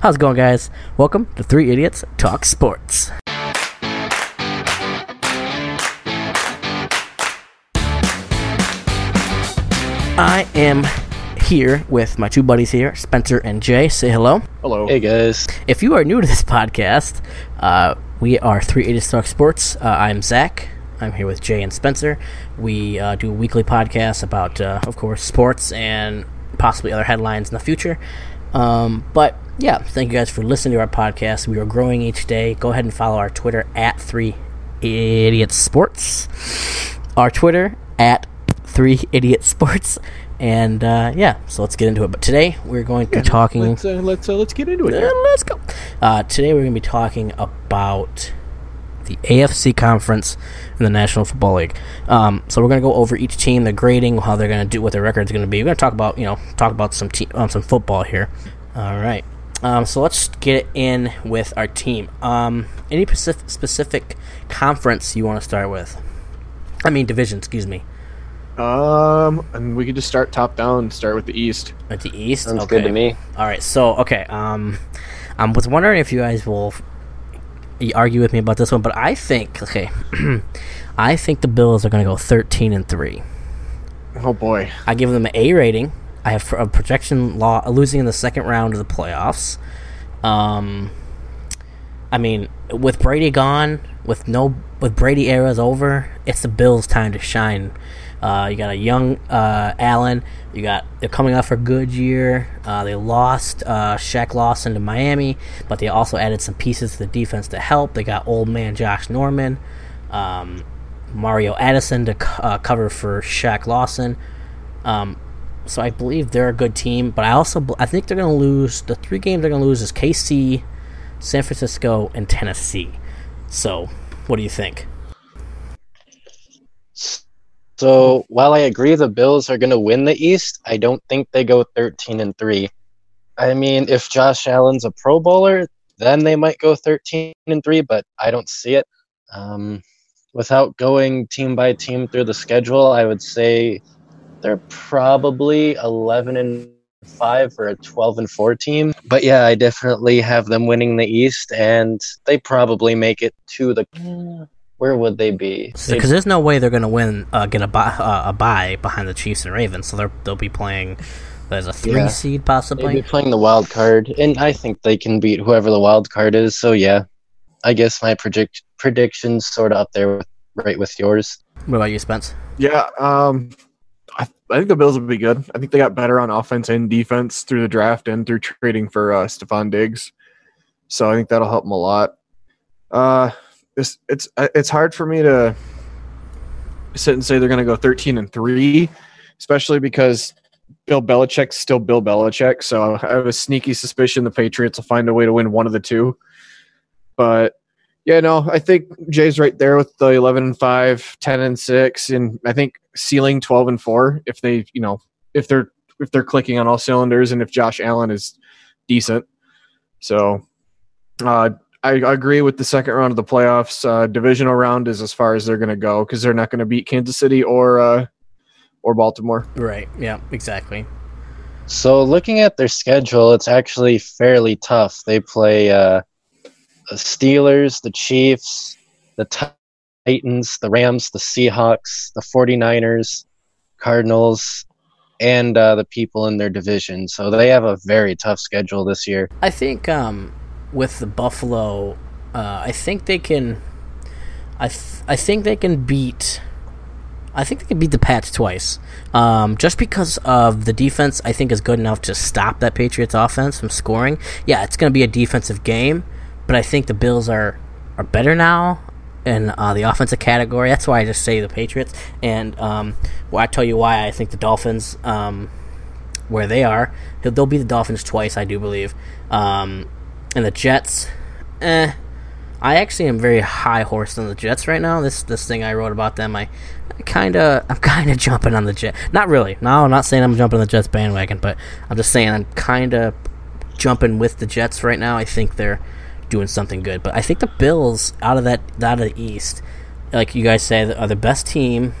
How's it going, guys? Welcome to Three Idiots Talk Sports. I am here with my two buddies here, Spencer and Jay. Say hello. Hello. Hey guys. If you are new to this podcast, uh, we are Three Idiots Talk Sports. Uh, I'm Zach. I'm here with Jay and Spencer. We uh, do weekly podcasts about, uh, of course, sports and possibly other headlines in the future. Um, but yeah, thank you guys for listening to our podcast. We are growing each day. Go ahead and follow our Twitter at Three Idiots Sports. Our Twitter at Three Idiot Sports. And uh, yeah, so let's get into it. But today we're going to be talking. Let's uh, let's uh, let's get into it. Let's go. Uh, today we're going to be talking about the AFC Conference in the National Football League. Um, so we're going to go over each team, the grading, how they're going to do, what their record's going to be. We're going to talk about you know talk about some te- um, some football here. All right. Um, so let's get in with our team. Um, any specific, specific conference you want to start with? I mean division, excuse me. Um, and we could just start top down. Start with the East. At the East. Sounds okay. good to me. All right. So okay. Um, I was wondering if you guys will argue with me about this one, but I think okay, I think the Bills are going to go thirteen and three. Oh boy. I give them an A rating. I have a projection law losing in the second round of the playoffs. Um, I mean, with Brady gone, with no with Brady era's over, it's the Bills' time to shine. Uh, you got a young uh, Allen. You got they're coming off a good year. Uh, they lost uh, Shaq Lawson to Miami, but they also added some pieces to the defense to help. They got old man Josh Norman, um, Mario Addison to co- uh, cover for Shaq Lawson. Um, so I believe they're a good team, but I also I think they're going to lose. The three games they're going to lose is KC, San Francisco, and Tennessee. So, what do you think? So while I agree the Bills are going to win the East, I don't think they go 13 and 3. I mean, if Josh Allen's a Pro Bowler, then they might go 13 and 3, but I don't see it. Um, without going team by team through the schedule, I would say they're probably 11 and 5 or a 12 and 4 team. But yeah, I definitely have them winning the East, and they probably make it to the. Where would they be? Because there's no way they're going to win, uh, get a buy, uh, a buy behind the Chiefs and Ravens. So they're, they'll be playing as a three Yeah. seed They'd possibly. be playing the wild card, and I think they can beat whoever the wild card is. So yeah, I guess my predict predictions sort of up there, with, right with yours. What about you, Spence? Yeah. Um, I, I think the Bills will be good. I think they got better on offense and defense through the draft and through trading for uh, Stefon Diggs. So I think that'll help them a lot. Uh, this it's it's hard for me to sit and say they're going to go 13 and three, especially because Bill Belichick's still Bill Belichick. So I have a sneaky suspicion the Patriots will find a way to win one of the two. But yeah, no, I think Jay's right there with the 11 and 5, 10 and 6 and I think ceiling 12 and 4 if they, you know, if they're if they're clicking on all cylinders and if Josh Allen is decent. So uh I agree with the second round of the playoffs. Uh, divisional round is as far as they're going to go because they're not going to beat Kansas City or uh, or Baltimore. Right. Yeah. Exactly. So looking at their schedule, it's actually fairly tough. They play uh, the Steelers, the Chiefs, the Titans, the Rams, the Seahawks, the 49ers, Cardinals, and uh, the people in their division. So they have a very tough schedule this year. I think um, with the Buffalo, uh, I think they can. I th- I think they can beat. I think they can beat the Pats twice. Um, just because of the defense, I think is good enough to stop that Patriots offense from scoring. Yeah, it's going to be a defensive game, but I think the Bills are are better now in uh, the offensive category. That's why I just say the Patriots. And um, well, I tell you why I think the Dolphins, um, where they are, they'll, be the Dolphins twice, I do believe. Um, and the Jets, eh. I actually am very high horse on the Jets right now. This this thing I wrote about them, I, I kind of I'm kind of jumping on the Jet. Not really. No, I'm not saying I'm jumping on the Jets bandwagon, but I'm just saying I'm kind of jumping with the Jets right now. I think they're doing something good, but I think the Bills out of that out of the East, like you guys say, are the best team.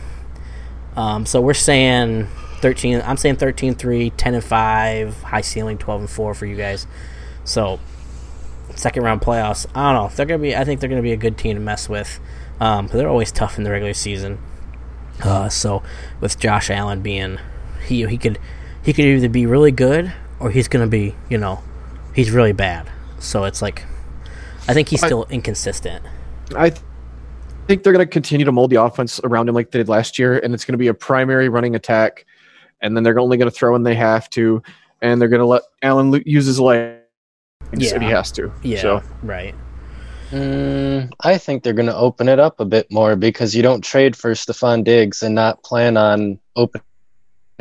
Um, so we're saying 13. I'm saying 13 3, 10 and 5, high ceiling 12 and 4 for you guys. So second round playoffs. I don't know. They're gonna be. I think they're gonna be a good team to mess with. Um, they're always tough in the regular season. Uh, so with Josh Allen being, he he could he could either be really good or he's gonna be you know he's really bad. So it's like I think he's still I, inconsistent. I th- think they're going to continue to mold the offense around him like they did last year, and it's going to be a primary running attack, and then they're only going to throw when they have to, and they're going to let Allen use his legs yeah. if he has to. Yeah, so. right. Mm, I think they're going to open it up a bit more because you don't trade for Stefon Diggs and not plan on opening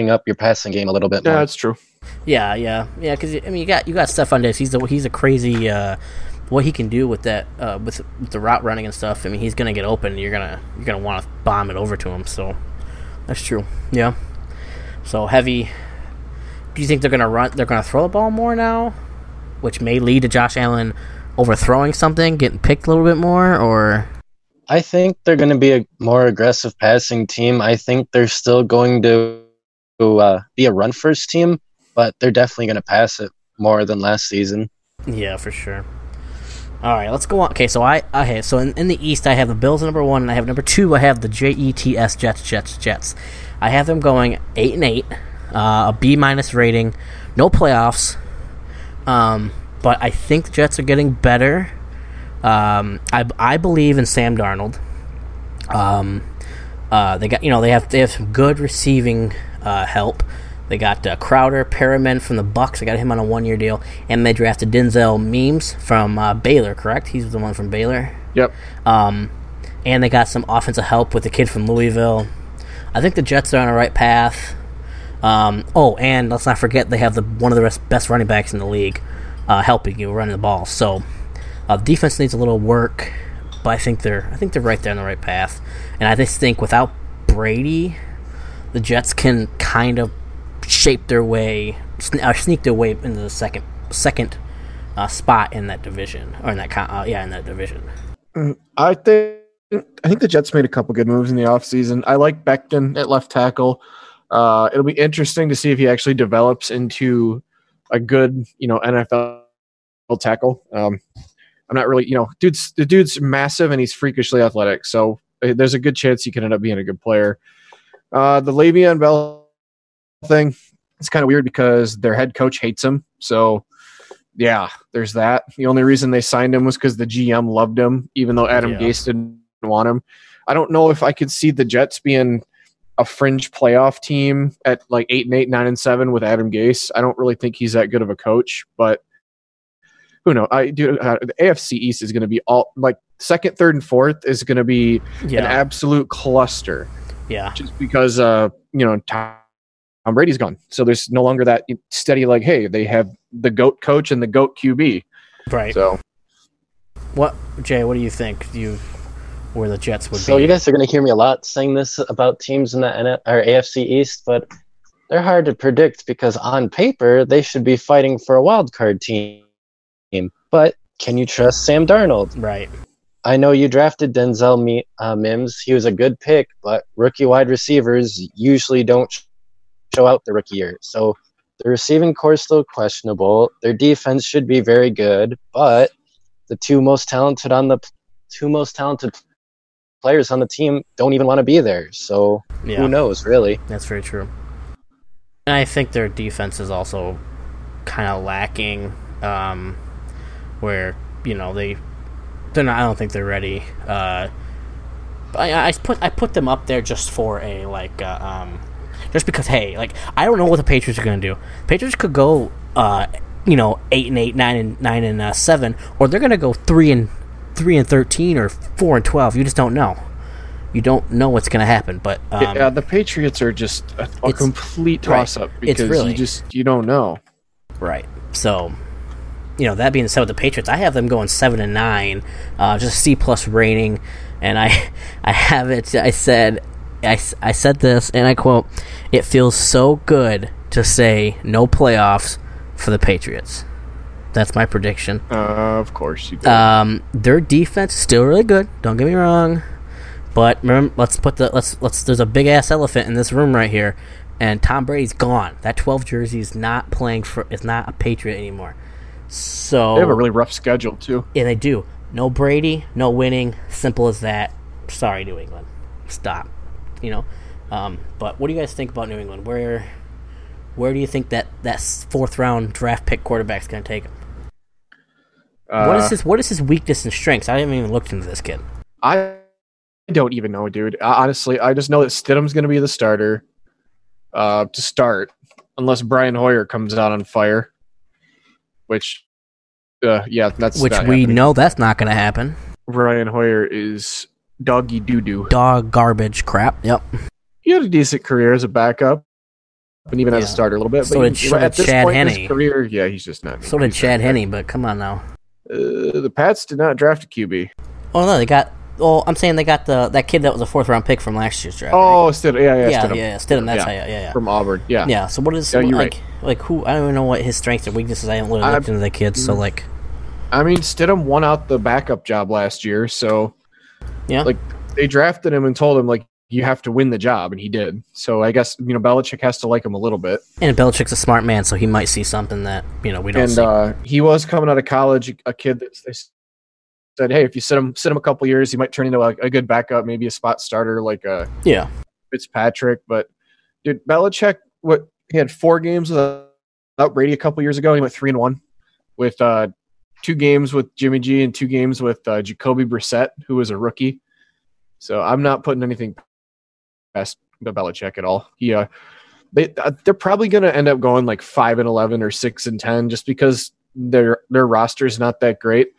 up your passing game a little bit yeah, more. that's true. Yeah, yeah, yeah. Because I mean, you got you got Stefon Diggs. He's a he's a crazy. Uh, what he can do with that uh, with, with the route running and stuff. I mean, he's gonna get open. You're gonna you're gonna want to bomb it over to him. So that's true. Yeah. So heavy. Do you think they're gonna run? They're gonna throw the ball more now, which may lead to Josh Allen overthrowing something, getting picked a little bit more, or. I think they're going to be a more aggressive passing team. I think they're still going to uh, be a run first team, but they're definitely going to pass it more than last season. Yeah, for sure. All right, let's go on. Okay, so I okay, so in, in the East I have the Bills number one, and I have number two. I have the Jets, Jets, Jets, Jets. I have them going eight and eight, uh, a B minus rating, no playoffs. Um, but I think the Jets are getting better. Um, I I believe in Sam Darnold. Um, uh, they got you know they have they have some good receiving uh, help. They got uh, Crowder, Perriman from the Bucs. They got him on a one-year deal, and they drafted Denzel Mims from uh, Baylor. Correct? He's the one from Baylor. Yep. Um, and they got some offensive help with the kid from Louisville. I think the Jets are on the right path. Um, oh, and let's not forget they have the one of the best running backs in the league, uh, helping you running the ball. So, uh, defense needs a little work, but I think they're I think they're right there on the right path. And I just think without Brady, the Jets can kind of shape their way, or sneak their way into the second second uh, spot in that division, or in that uh, yeah, in that division. Mm, I think I think the Jets made a couple good moves in the offseason. I like Becton at left tackle. Uh, it'll be interesting to see if he actually develops into a good, you know, NFL tackle. Um, I'm not really, you know, dude's the dude's massive and he's freakishly athletic, so uh, there's a good chance he can end up being a good player. Uh, the Le'Veon Bell thing. It's kind of weird because their head coach hates him. So, yeah, there's that. The only reason they signed him was because the GM loved him, even though Adam yeah. Gase didn't want him. I don't know if I could see the Jets being a fringe playoff team at like eight and eight, nine and seven with Adam Gase. I don't really think he's that good of a coach, but who knows? I do. Uh, the AFC East is going to be all like second, third, and fourth is going to be yeah. an absolute cluster. Yeah, just because uh, you know Tom Brady's gone. So there's no longer that steady like, hey, they have the goat coach and the goat QB. Right. So what Jay, what do you think? Do you where the Jets would so be? you guys are going to hear me a lot saying this about teams in the N- or AFC East, but they're hard to predict because on paper they should be fighting for a wild card team. But can you trust Sam Darnold? Right. I know you drafted Denzel uh, Mims. He was a good pick, but rookie wide receivers usually don't show out the rookie year. So the receiving core is still questionable. Their defense should be very good, but the two most talented on the two most talented players on the team don't even want to be there. So yeah. who knows, really? That's very true. And I think their defense is also kind of lacking, um, where you know they they're not. I don't think they're ready. Uh, I, I put I put them up there just for a like uh, um, just because hey, like I don't know what the Patriots are going to do. Patriots could go, uh, you know, eight and eight, nine and nine and uh, seven, or they're going to go three and three and thirteen or four and twelve. You just don't know. You don't know what's going to happen, but um, yeah, the Patriots are just a, a complete toss up because really, you just you don't know. Right. So, you know, that being said, with the Patriots, I have them going seven and nine, uh, just C plus rating, and I I have it. I said I, I said this, and I quote, It feels so good to say no playoffs for the Patriots. That's my prediction. Uh, of course you do. Um, their defense is still really good. Don't get me wrong, but remember, let's put the let's let's. There's a big ass elephant in this room right here, and Tom Brady's gone. That 12 jersey is not playing for. Is not a Patriot anymore. So They have a really rough schedule too. yeah, they do. No Brady, no winning. Simple as that. Sorry, New England. Stop. You know. Um, but what do you guys think about New England? Where where do you think that that fourth round draft pick quarterback's going to take him? Uh, what is his What is his weakness and strengths? I haven't even looked into this kid. I don't even know, dude. Uh, honestly, I just know that Stidham's going to be the starter uh, to start, unless Brian Hoyer comes out on fire. Which, uh, yeah, that's Which we happening. know that's not going to happen. Brian Hoyer is doggy doo doo. Dog garbage crap. Yep. He had a decent career as a backup, and even as a starter a little bit. So but did- he- so at did this Chad point in Henne. his career, yeah, he's just not. So did Chad Henne, but come on now. Uh, the Pats did not draft a QB. Oh no, they got. Oh, I'm saying they got the that kid that was a fourth round pick from last year's draft. right? Oh, Stidham. Yeah, yeah, yeah, Stidham. yeah, yeah, Stidham. That's Yeah. how. Yeah, yeah, yeah. From Auburn. Yeah. Yeah. So what is Yeah, like like who? I don't even know what his strengths and weaknesses. I haven't really looked I- into the kids. So like, I mean, Stidham won out the backup job last year, so yeah, like they drafted him and told him like you have to win the job, and he did. So I guess you know Belichick has to like him a little bit. and Belichick's a smart man, so he might see something that you know we don't and see. uh, he was coming out of college, a kid that they said, hey, if you sit him sit him a couple years, he might turn into a, a good backup, maybe a spot starter like uh, yeah, Fitzpatrick. But dude, Belichick, what he had four games without Brady a couple years ago. He went three and one with uh, two games with Jimmy G and two games with uh, Jacoby Brissett, who was a rookie. So I'm not putting anything past the Belichick at all. He, uh, they uh, they're probably going to end up going like five and eleven or six and ten just because their their roster is not that great.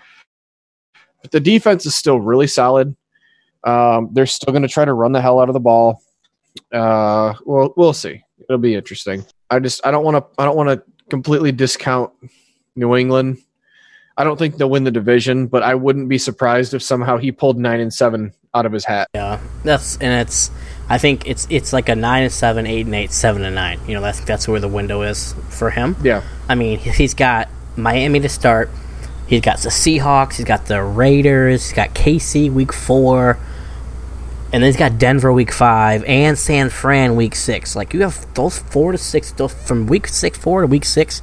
But the defense is still really solid. Um, they're still going to try to run the hell out of the ball. Uh, well, we'll see. It'll be interesting. I just I don't want to I don't want to completely discount New England. I don't think they'll win the division, but I wouldn't be surprised if somehow he pulled nine and seven out of his hat. yeah. That's and it's. I think it's it's like a nine and seven, eight and eight, seven and nine. You know, that's that's where the window is for him. Yeah, I mean, he's got Miami to start. He's got the Seahawks. He's got the Raiders. He's got KC week four. And then he's got Denver week five and San Fran week six. Like, you have those four to six, those, from week six, four to week six,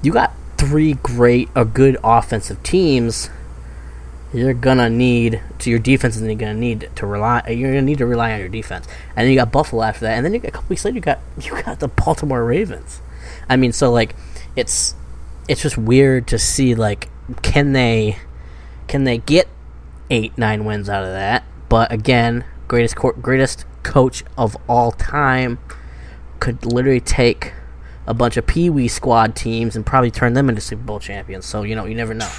you got three great a good offensive teams. You're gonna need to your defense is gonna need to rely. You're gonna need to rely on your defense, and then you got Buffalo after that, and then you got, a couple weeks later you got you got the Baltimore Ravens. I mean, so like it's it's just weird to see like can they can they get eight nine wins out of that? But again, greatest greatest coach of all time could literally take a bunch of pee wee squad teams and probably turn them into Super Bowl champions. So you know you never know.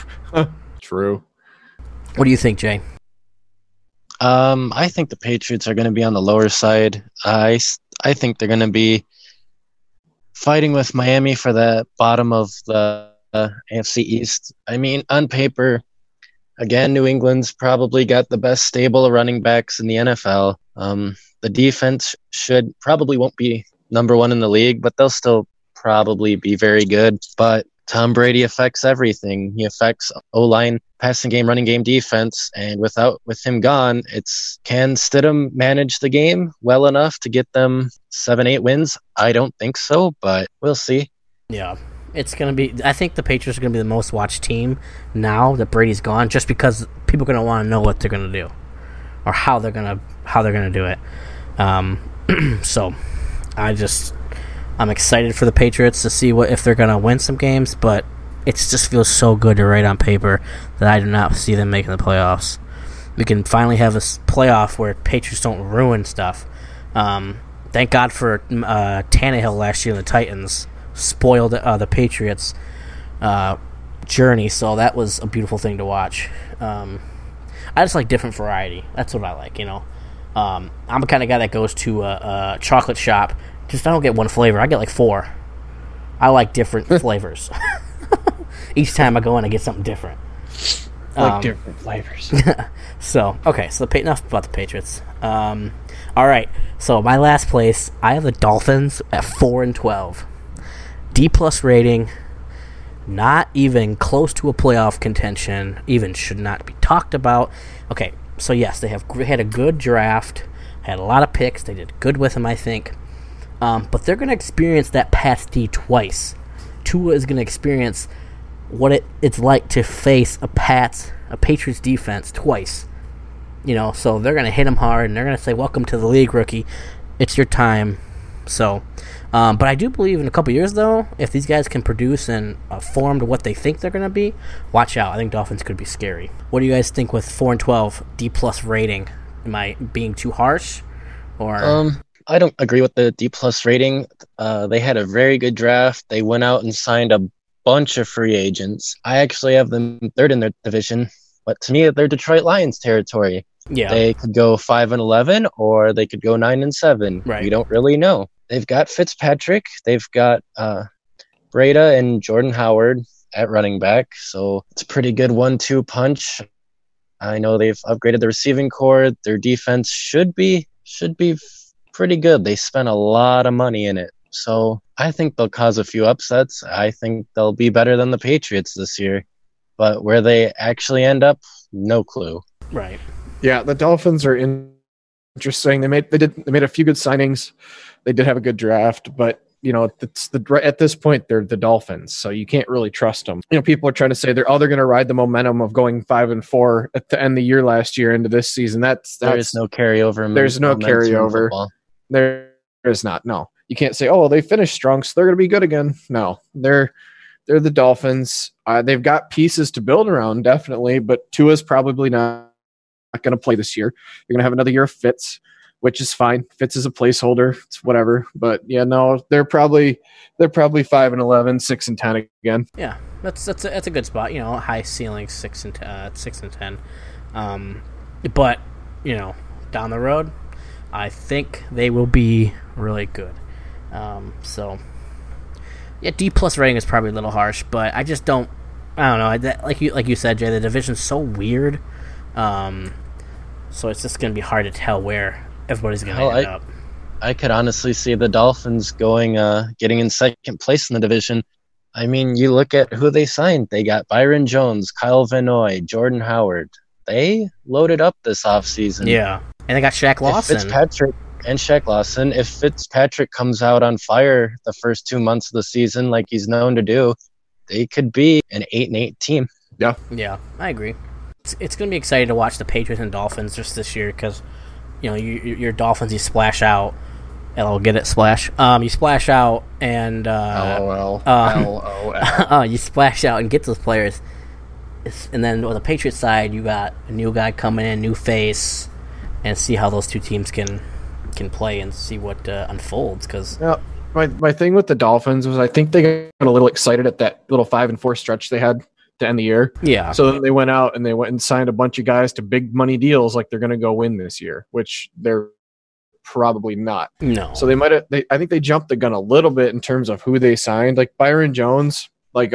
true. What do you think, Jay? Um, I think the Patriots are going to be on the lower side. I I think they're going to be fighting with Miami for the bottom of the uh, AFC East. I mean, on paper, again, New England's probably got the best stable of running backs in the NFL. Um, the defense should probably won't be number one in the league, but they'll still probably be very good. But Tom Brady affects everything. He affects O line, passing game, running game, defense, and without with him gone, it's can Stidham manage the game well enough to get them seven, eight wins? I don't think so, but we'll see. Yeah. It's gonna be. I think the Patriots are gonna be the most watched team now that Brady's gone, just because people are gonna want to know what they're gonna do, or how they're gonna how they're gonna do it. Um, so, I just I'm excited for the Patriots to see what if they're gonna win some games, but it just feels so good to write on paper that I do not see them making the playoffs. We can finally have a playoff where Patriots don't ruin stuff. Um, thank God for uh, Tannehill last year the Titans spoiled uh, the Patriots' uh, journey, so that was a beautiful thing to watch. Um, I just like different variety. That's what I like, you know. Um, I'm the kind of guy that goes to a, a chocolate shop. Just I don't get one flavor. I get like four. I like different flavors. Each time I go in, I get something different. Like Um, different flavors. So okay, so the, enough about the Patriots. Um, all right, so my last place, I have the Dolphins at four and twelve, D plus rating, not even close to a playoff contention. Even should not be talked about. Okay, so yes, they have had a good draft, had a lot of picks. They did good with them, I think. Um, but they're going to experience that D twice. Tua is going to experience what it, it's like to face a Pats a Patriots defense twice. You know, so they're gonna hit him hard and they're gonna say, "Welcome to the league, rookie. It's your time." So, um, but I do believe in a couple years though, if these guys can produce and uh, form to what they think they're gonna be, watch out. I think Dolphins could be scary. What do you guys think with four and twelve D plus rating? Am I being too harsh, or Um, I don't agree with the D plus rating. Uh, they had a very good draft. They went out and signed a bunch of free agents. I actually have them third in their division, but to me, they're Detroit Lions territory. yeah, They could go five and eleven, or they could go nine and seven. Right. We don't really know. They've got Fitzpatrick. They've got uh, Breida and Jordan Howard at running back, so it's a pretty good one-two punch. I know they've upgraded the receiving core. Their defense should be should be pretty good. They spent a lot of money in it, so I think they'll cause a few upsets. I think they'll be better than the Patriots this year, but where they actually end up, no clue. right. Yeah, the Dolphins are in- interesting. They made they did they made a few good signings. They did have a good draft, but you know, it's the at this point they're the Dolphins, so you can't really trust them. You know, people are trying to say they're oh they're going to ride the momentum of going five and four at the end of the year last year into this season. That's There that's is no carryover. there's no carryover. football. There is not. No, you can't say oh they finished strong, so they're going to be good again. No, they're they're the Dolphins. Uh, they've got pieces to build around, definitely, but Tua's probably not not going to play this year. You're going to have another year of Fitz, which is fine. Fitz is a placeholder. It's whatever. But yeah, no, they're probably they're probably five and 11, 6 and ten again. Yeah, that's that's a, that's a good spot. You know, high ceiling six and uh, six and ten. Um, but you know, down the road, I think they will be really good. Um, so yeah, D plus rating is probably a little harsh, but I just don't. I don't know. I, that, like you like you said, Jay, the division's so weird. Um, so it's just gonna be hard to tell where everybody's gonna end I- up. I could honestly see the Dolphins going, uh, getting in second place in the division. I mean, you look at who they signed. They got Byron Jones, Kyle Van Noy, Jordan Howard. They loaded up this offseason. Yeah, and they got Shaq If Lawson. Fitzpatrick and Shaq Lawson, if Fitzpatrick comes out on fire the first two months of the season, like he's known to do, they could be an eight and eight team. Yeah, Yeah, I agree. It's, it's going to be exciting to watch the Patriots and Dolphins just this year because, you know, you, you- your Dolphins, you splash out. And I'll get it, splash. Um, you splash out and uh, LOL. um, LOL. uh, you splash out and get those players. It's, and then on the Patriots side, you got a new guy coming in, new face, and see how those two teams can can play and see what uh, unfolds. Because Yeah, my my thing with the Dolphins was I think they got a little excited at that little five and four stretch they had to end the year. yeah, So then they went out and they went and signed a bunch of guys to big money deals like they're going to go win this year, which they're probably not. no, So they might have. They, I think they jumped the gun a little bit in terms of who they signed. Like Byron Jones, like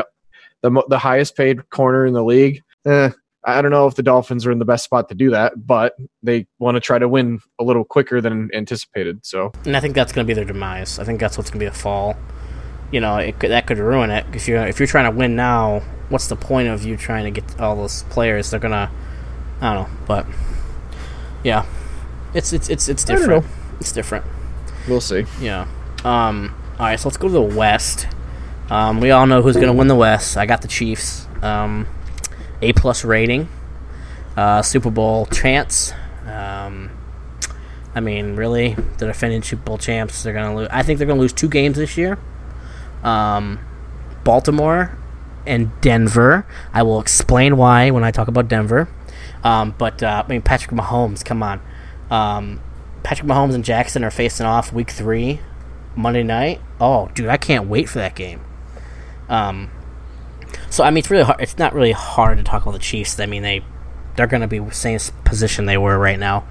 the the highest paid corner in the league. Eh, I don't know if the Dolphins are in the best spot to do that, but they want to try to win a little quicker than anticipated. So and I think that's going to be their demise. I think that's what's going to be a fall. You know, it could, that could ruin it if you're if you're trying to win now. What's the point of you trying to get all those players? They're gonna, I don't know, but yeah, it's it's it's it's different. It's different. we'll see. Yeah. Um. All right. So let's go to the West. Um. We all know who's going to win the West. I got the Chiefs. Um. A plus rating. Uh. Super Bowl chance. Um. I mean, really, the defending Super Bowl champs. They're to lose. I think they're going to lose two games this year. Um. Baltimore and Denver. I will explain why when I talk about Denver. Um. But uh, I mean, Patrick Mahomes. Come on. Um. Patrick Mahomes and Jackson are facing off week three, Monday night. Oh, dude, I can't wait for that game. Um, so I mean, it's really hard. It's not really hard to talk about the Chiefs. I mean, they they're going to be same position they were right now.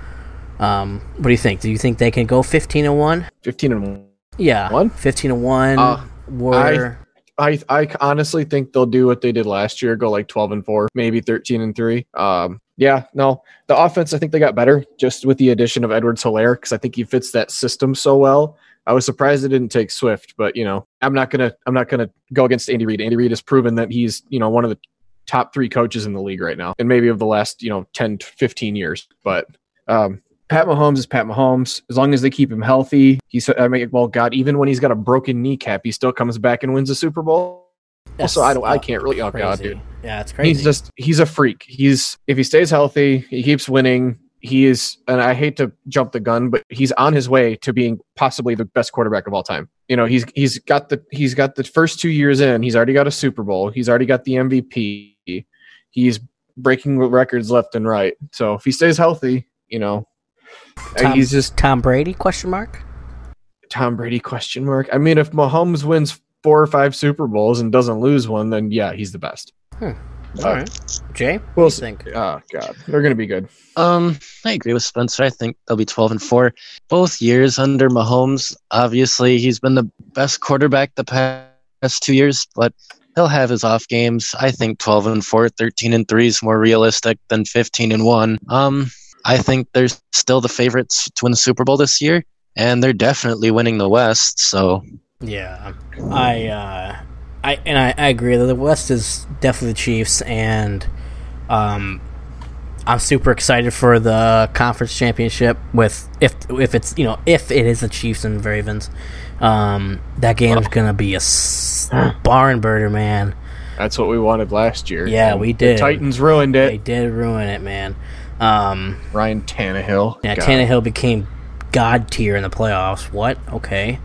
Um, what do you think? Do you think they can go fifteen and one? Fifteen and one. Yeah, One? fifteen and one. Uh, Were I I honestly think they'll do what they did last year, go like twelve and four, maybe thirteen and three. Um, yeah, no, the offense I think they got better just with the addition of Edwards-Helaire because I think he fits that system so well. I was surprised they didn't take Swift, but you know, I'm not gonna I'm not gonna go against Andy Reid. Andy Reid has proven that he's you know one of the top three coaches in the league right now, and maybe of the last you know 10 to 15 years. But um, Pat Mahomes is Pat Mahomes. As long as they keep him healthy, he's I mean, well, God, even when he's got a broken kneecap, he still comes back and wins the Super Bowl. so I don't. I can't really. Oh god, dude. Yeah, it's crazy. He's just he's a freak. He's if he stays healthy, he keeps winning. He is, and I hate to jump the gun, but he's on his way to being possibly the best quarterback of all time. You know, he's he's got the he's got the first two years in. He's already got a Super Bowl. He's already got the MVP. He's breaking records left and right. So if he stays healthy, you know, Tom- he's just Tom Brady? Question mark. Tom Brady question mark. I mean, if Mahomes wins four or five Super Bowls and doesn't lose one, then yeah, he's the best. Hmm. All Uh, right, Jay. We'll What do you think? Oh god, they're gonna be good. Um, I agree with Spencer. I think they'll be 12 and 4. Both years under Mahomes. Obviously, he's been the best quarterback the past two years, but he'll have his off games. I think 12 and 4, 13 and 3 is more realistic than 15 and 1. Um, I think they're still the favorites to win the Super Bowl this year, and they're definitely winning the West. So, Yeah, I, uh, I and I, I agree that the West is definitely the Chiefs, and um, I'm super excited for the conference championship. With if if it's you know if it is the Chiefs and Ravens, um, that game's gonna be a s- barn burner, man. That's what we wanted last year. Yeah, And we the did. Titans ruined it. They did ruin it, man. Um, Ryan Tannehill. Yeah, God. Tannehill became god tier in the playoffs. What? Okay.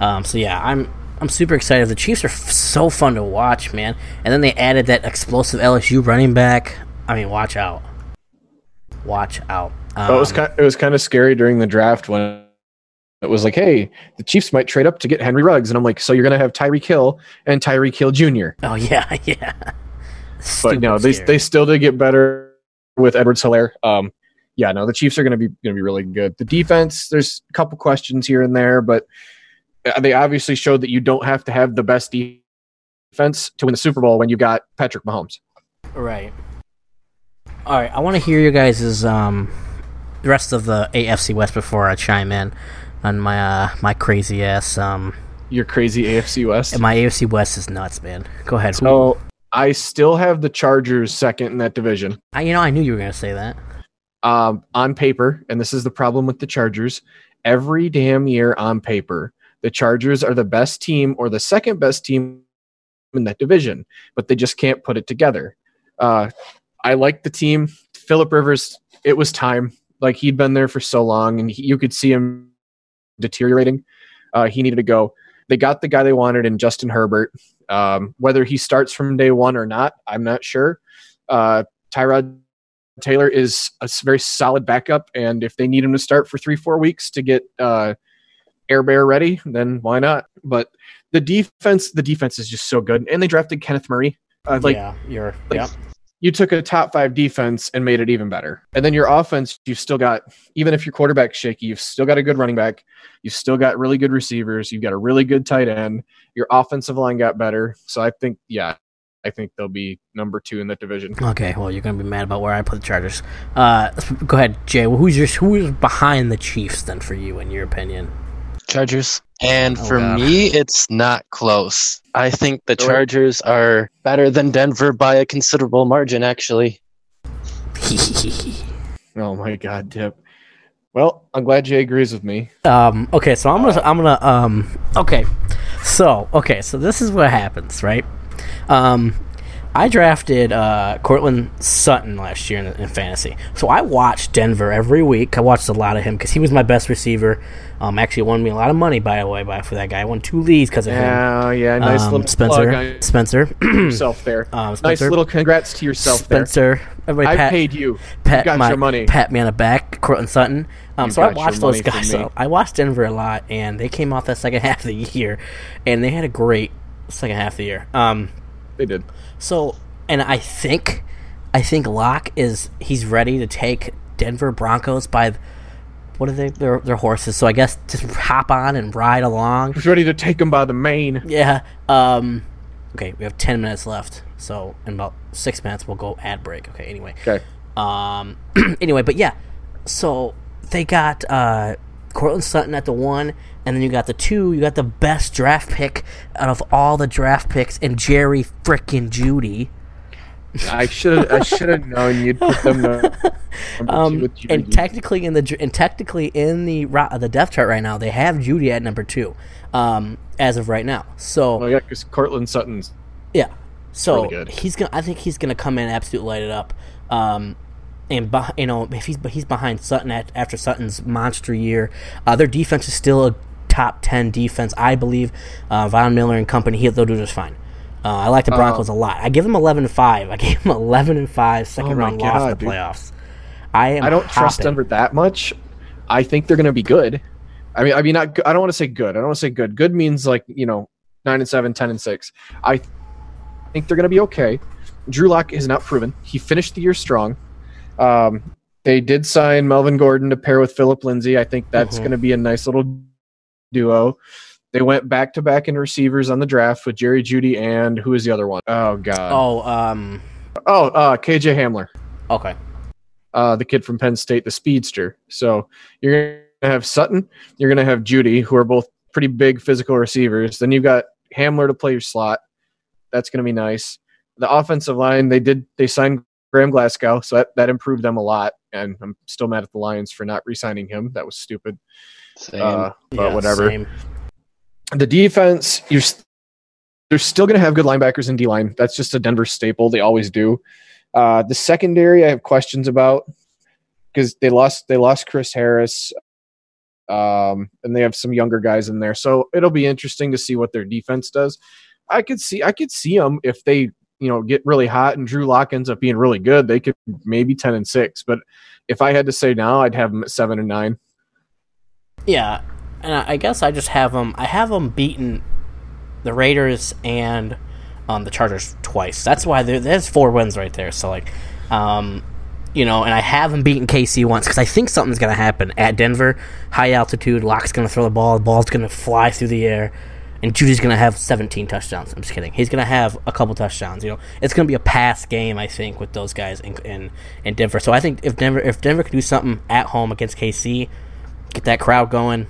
Um, so yeah, I'm I'm super excited. The Chiefs are f- so fun to watch, man. And then they added that explosive LSU running back. I mean, watch out. Watch out. Um, But it was kind, it was kind of scary during the draft when it was like, hey, the Chiefs might trade up to get Henry Ruggs, and I'm like, so you're gonna have Tyreek Hill and Tyreek Hill Jr. oh yeah, yeah. But no, they scary. they still did get better with Edwards-Helaire. Um, yeah, no, the Chiefs are gonna be gonna be really good. The defense, there's a couple questions here and there, but they obviously showed that you don't have to have the best defense to win the Super Bowl when you got Patrick Mahomes. Right. All right. I want to hear you guys' um, the rest of the AFC West before I chime in on my uh, my crazy ass. Um, Your crazy AFC West. And my AFC West is nuts, man. Go ahead. So I still have the Chargers second in that division. I, you know, I knew you were gonna say that. Um, on paper, and this is the problem with the Chargers, every damn year on paper, the Chargers are the best team or the second best team in that division, but they just can't put it together. Uh, I like the team. Philip Rivers, it was time. Like he'd been there for so long, and he, you could see him deteriorating. Uh, he needed to go. They got the guy they wanted in Justin Herbert. Um, whether he starts from day one or not, I'm not sure. Uh, Tyrod Taylor is a very solid backup, and if they need him to start for three, four weeks to get uh, Air Bear ready, then why not? But the defense, the defense is just so good, and they drafted Kenneth Murray. Uh, like yeah, you're. like, yep. you took a top five defense and made it even better. And then your offense, you've still got, even if your quarterback's shaky, you've still got a good running back. You've still got really good receivers. You've got a really good tight end. Your offensive line got better. So I think, yeah, I think they'll be number two in that division. Okay, well, you're gonna be mad about where I put the Chargers. Uh, go ahead, Jay. Well, who's your who's behind the Chiefs then for you, in your opinion? Chargers. And Oh, for God. me, it's not close. I think the Chargers are better than Denver by a considerable margin, actually. Oh my God, Tip. Well, I'm glad Jay agrees with me. um. Okay, so I'm gonna I'm gonna um. Okay, so okay, so this is what happens, right? Um, I drafted uh, Courtland Sutton last year in, in fantasy, so I watched Denver every week. I watched a lot of him because he was my best receiver. Um, actually won me a lot of money by the way, by for that guy. I won two leagues because of him. Yeah, yeah, nice Um, little Spencer. Spencer. yourself there. um, Nice Spencer. little congrats to yourself Spencer. Everybody there. I pat, paid you. pat got my, your money. Pat me on the back, Courtland Sutton. Um, so I watched those guys. So I watched Denver a lot, and they came off that second half of the year, and they had a great second half of the year. Um, They did. so, and I think, I think Lock is he's ready to take Denver Broncos by, what are they? Their their horses. So I guess just hop on and ride along. He's ready to take them by the mane. Yeah. Um. Okay, we have ten minutes left. So in about six minutes we'll go ad break. Okay. Anyway. Okay. Um. anyway, but yeah. So they got uh Courtland Sutton at the one, and then you got the two. You got the best draft pick out of all the draft picks, and Jerry frickin' Jeudy. I should I should have known you'd put them number two Um, and technically in the and technically in the the depth chart right now, they have Jeudy at number two, um, as of right now. So Well, yeah, because Courtland Sutton's Yeah. So Really good. he's gonna. I think he's gonna come in and absolutely light it up. Um, and you know if he's he's behind Sutton at, after Sutton's monster year, uh, their defense is still a top ten defense, I believe. Uh, Von Miller and company, he, they'll do just fine. Uh, I like the Broncos a lot. I give them eleven and five. I gave them eleven and five. Second Oh round loss in the dude. playoffs. I am. I don't trust. Denver that much. I think they're going to be good. I mean, I mean, not. I don't want to say good. I don't want to say good. Good means like you know, nine and seven, 10 and six. I think they're going to be okay. Drew Lock is not proven. He finished the year strong. Um, they did sign Melvin Gordon to pair with Philip Lindsay. I think that's Mhm. going to be a nice little duo. They went back to back in receivers on the draft with Jerry Jeudy and who is the other one? Oh God. Oh, um, Oh, uh, KJ Hamler okay. uh, the kid from Penn State, the speedster. So you're going to have Sutton, you're going to have Jeudy, who are both pretty big physical receivers. Then you've got Hamler to play your slot. That's going to be nice. The offensive line, they did they signed Graham Glasgow, so that, that improved them a lot. And I'm still mad at the Lions for not re-signing him. That was stupid. Same. Uh, but Yeah, whatever. same. The defense, you're st- they're still going to have good linebackers in D line. That's just a Denver staple. They always do. Uh, the secondary, I have questions about because they lost they lost Chris Harris, um, and they have some younger guys in there. So it'll be interesting to see what their defense does. I could see I could see them if they you know get really hot and Drew Lock ends up being really good. They could maybe ten and six. But if I had to say now, I'd have them at seven and nine. Yeah, and I guess I just have them. I have them beaten the Raiders and um, the Chargers twice. That's why there's four wins right there. So like, um, you know, and I have them beaten KC once because I think something's gonna happen at Denver, high altitude. Lock's gonna throw the ball. The ball's gonna fly through the air. And Jeudy's gonna have 17 touchdowns. I'm just kidding. He's gonna have a couple touchdowns. You know, it's gonna be a pass game. I think with those guys in in, in Denver. So I think if Denver if Denver can do something at home against KC, get that crowd going,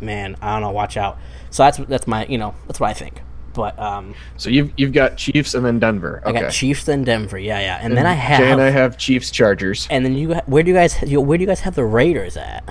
man, I don't know, watch out. So that's that's my you know that's what I think. But um, So you've you've got Chiefs and then Denver. I got Chiefs then Denver, yeah, yeah, and then I have Jay and I have Chiefs Chargers. and then you where do you guys where do you guys have the Raiders at?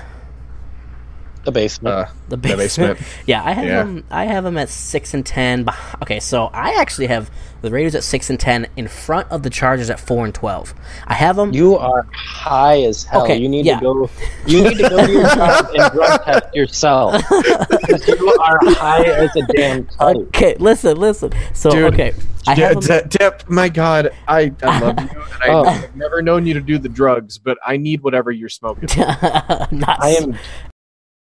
The basement. Uh, The the basement. basement. yeah, I have Yeah. them. I have them at six and ten. Okay, so I actually have the Raiders at six and ten in front of the Chargers at four and twelve. I have them. you are high as hell. Okay, you need yeah. to go. You need to go to your job and drug test yourself. You are high as a damn kite. okay, listen, listen. So Dude, okay, I D- have them, D- Dip, my God, I, I love you. And I, Oh. I've never known you to do the drugs, but I need whatever you're smoking. not I am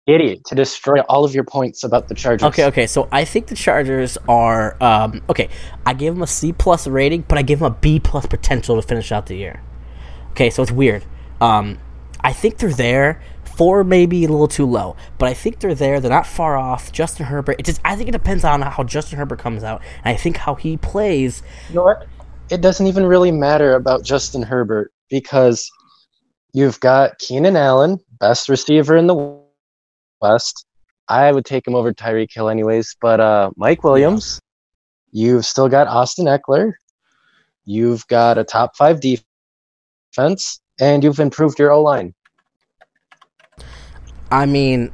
idiot to destroy all of your points about the Chargers. Okay, okay. So I think the Chargers are um, okay. I give them a C plus rating, but I give them a B plus potential to finish out the year. Okay, so it's weird. Um, I think they're there. Four maybe a little too low, but I think they're there. They're not far off. Justin Herbert. It just I think it depends on how Justin Herbert comes out, and I think how he plays. You know what? It doesn't even really matter about Justin Herbert because you've got Keenan Allen, best receiver in the West. I would take him over Tyreek Hill anyways, but uh, Mike Williams, you've still got Austin Ekeler, you've got a top five defense, and you've improved your O line. I mean,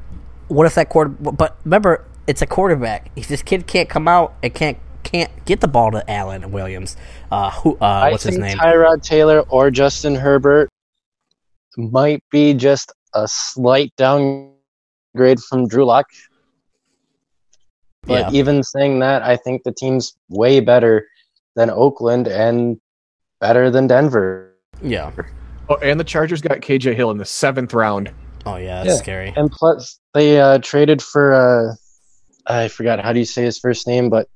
what if that quarter? But remember, it's a quarterback. If this kid can't come out and can't can't get the ball to Allen Williams, uh, who uh, what's his name? Tyrod Taylor or Justin Herbert might be just a slight downgrade from Drew Lock. But Yeah. even saying that, I think the team's way better than Oakland and better than Denver. yeah. Oh, and the Chargers got KJ Hill in the seventh round. Oh yeah, that's Yeah. scary. And plus, they uh, traded for uh, I forgot how do you say his first name, but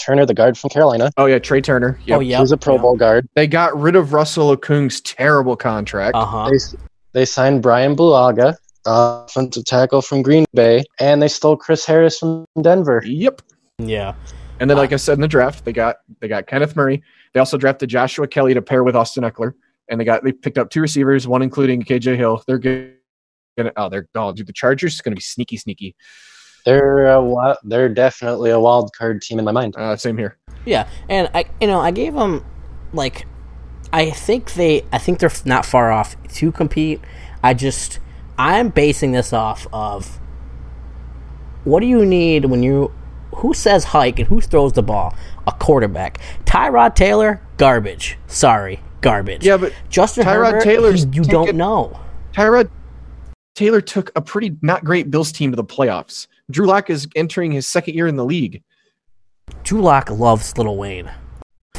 Turner, the guard from Carolina. Oh yeah, Trai Turner. Yep. Oh yeah, He was a Pro Bowl guard. They got rid of Russell Okung's terrible contract. Uh huh. They, they signed Bryan Bulaga, uh, offensive tackle from Green Bay, and they stole Chris Harris from Denver. Yep. Yeah. And then, like I said in the draft, they got they got Kenneth Murray. They also drafted Joshua Kelley to pair with Austin Ekeler, and they got they picked up two receivers, one including KJ Hill. They're good. Gonna, oh, they're oh, dude, the Chargers is gonna be sneaky, sneaky. They're a, wi- they're definitely a wild card team in my mind. Uh, same here. Yeah, and I, you know, I gave them like, I think they, I think they're not far off to compete. I just, I'm basing this off of what do you need when you, who says hike and who throws the ball? A quarterback. Tyrod Taylor, garbage. Sorry, garbage. Yeah, but Justin Tyrod Herbert, Taylor's you don't know. Tyrod Taylor took a pretty not great Bills team to the playoffs. Drew Lock is entering his second year in the league. Drew Lock loves Lil Wayne.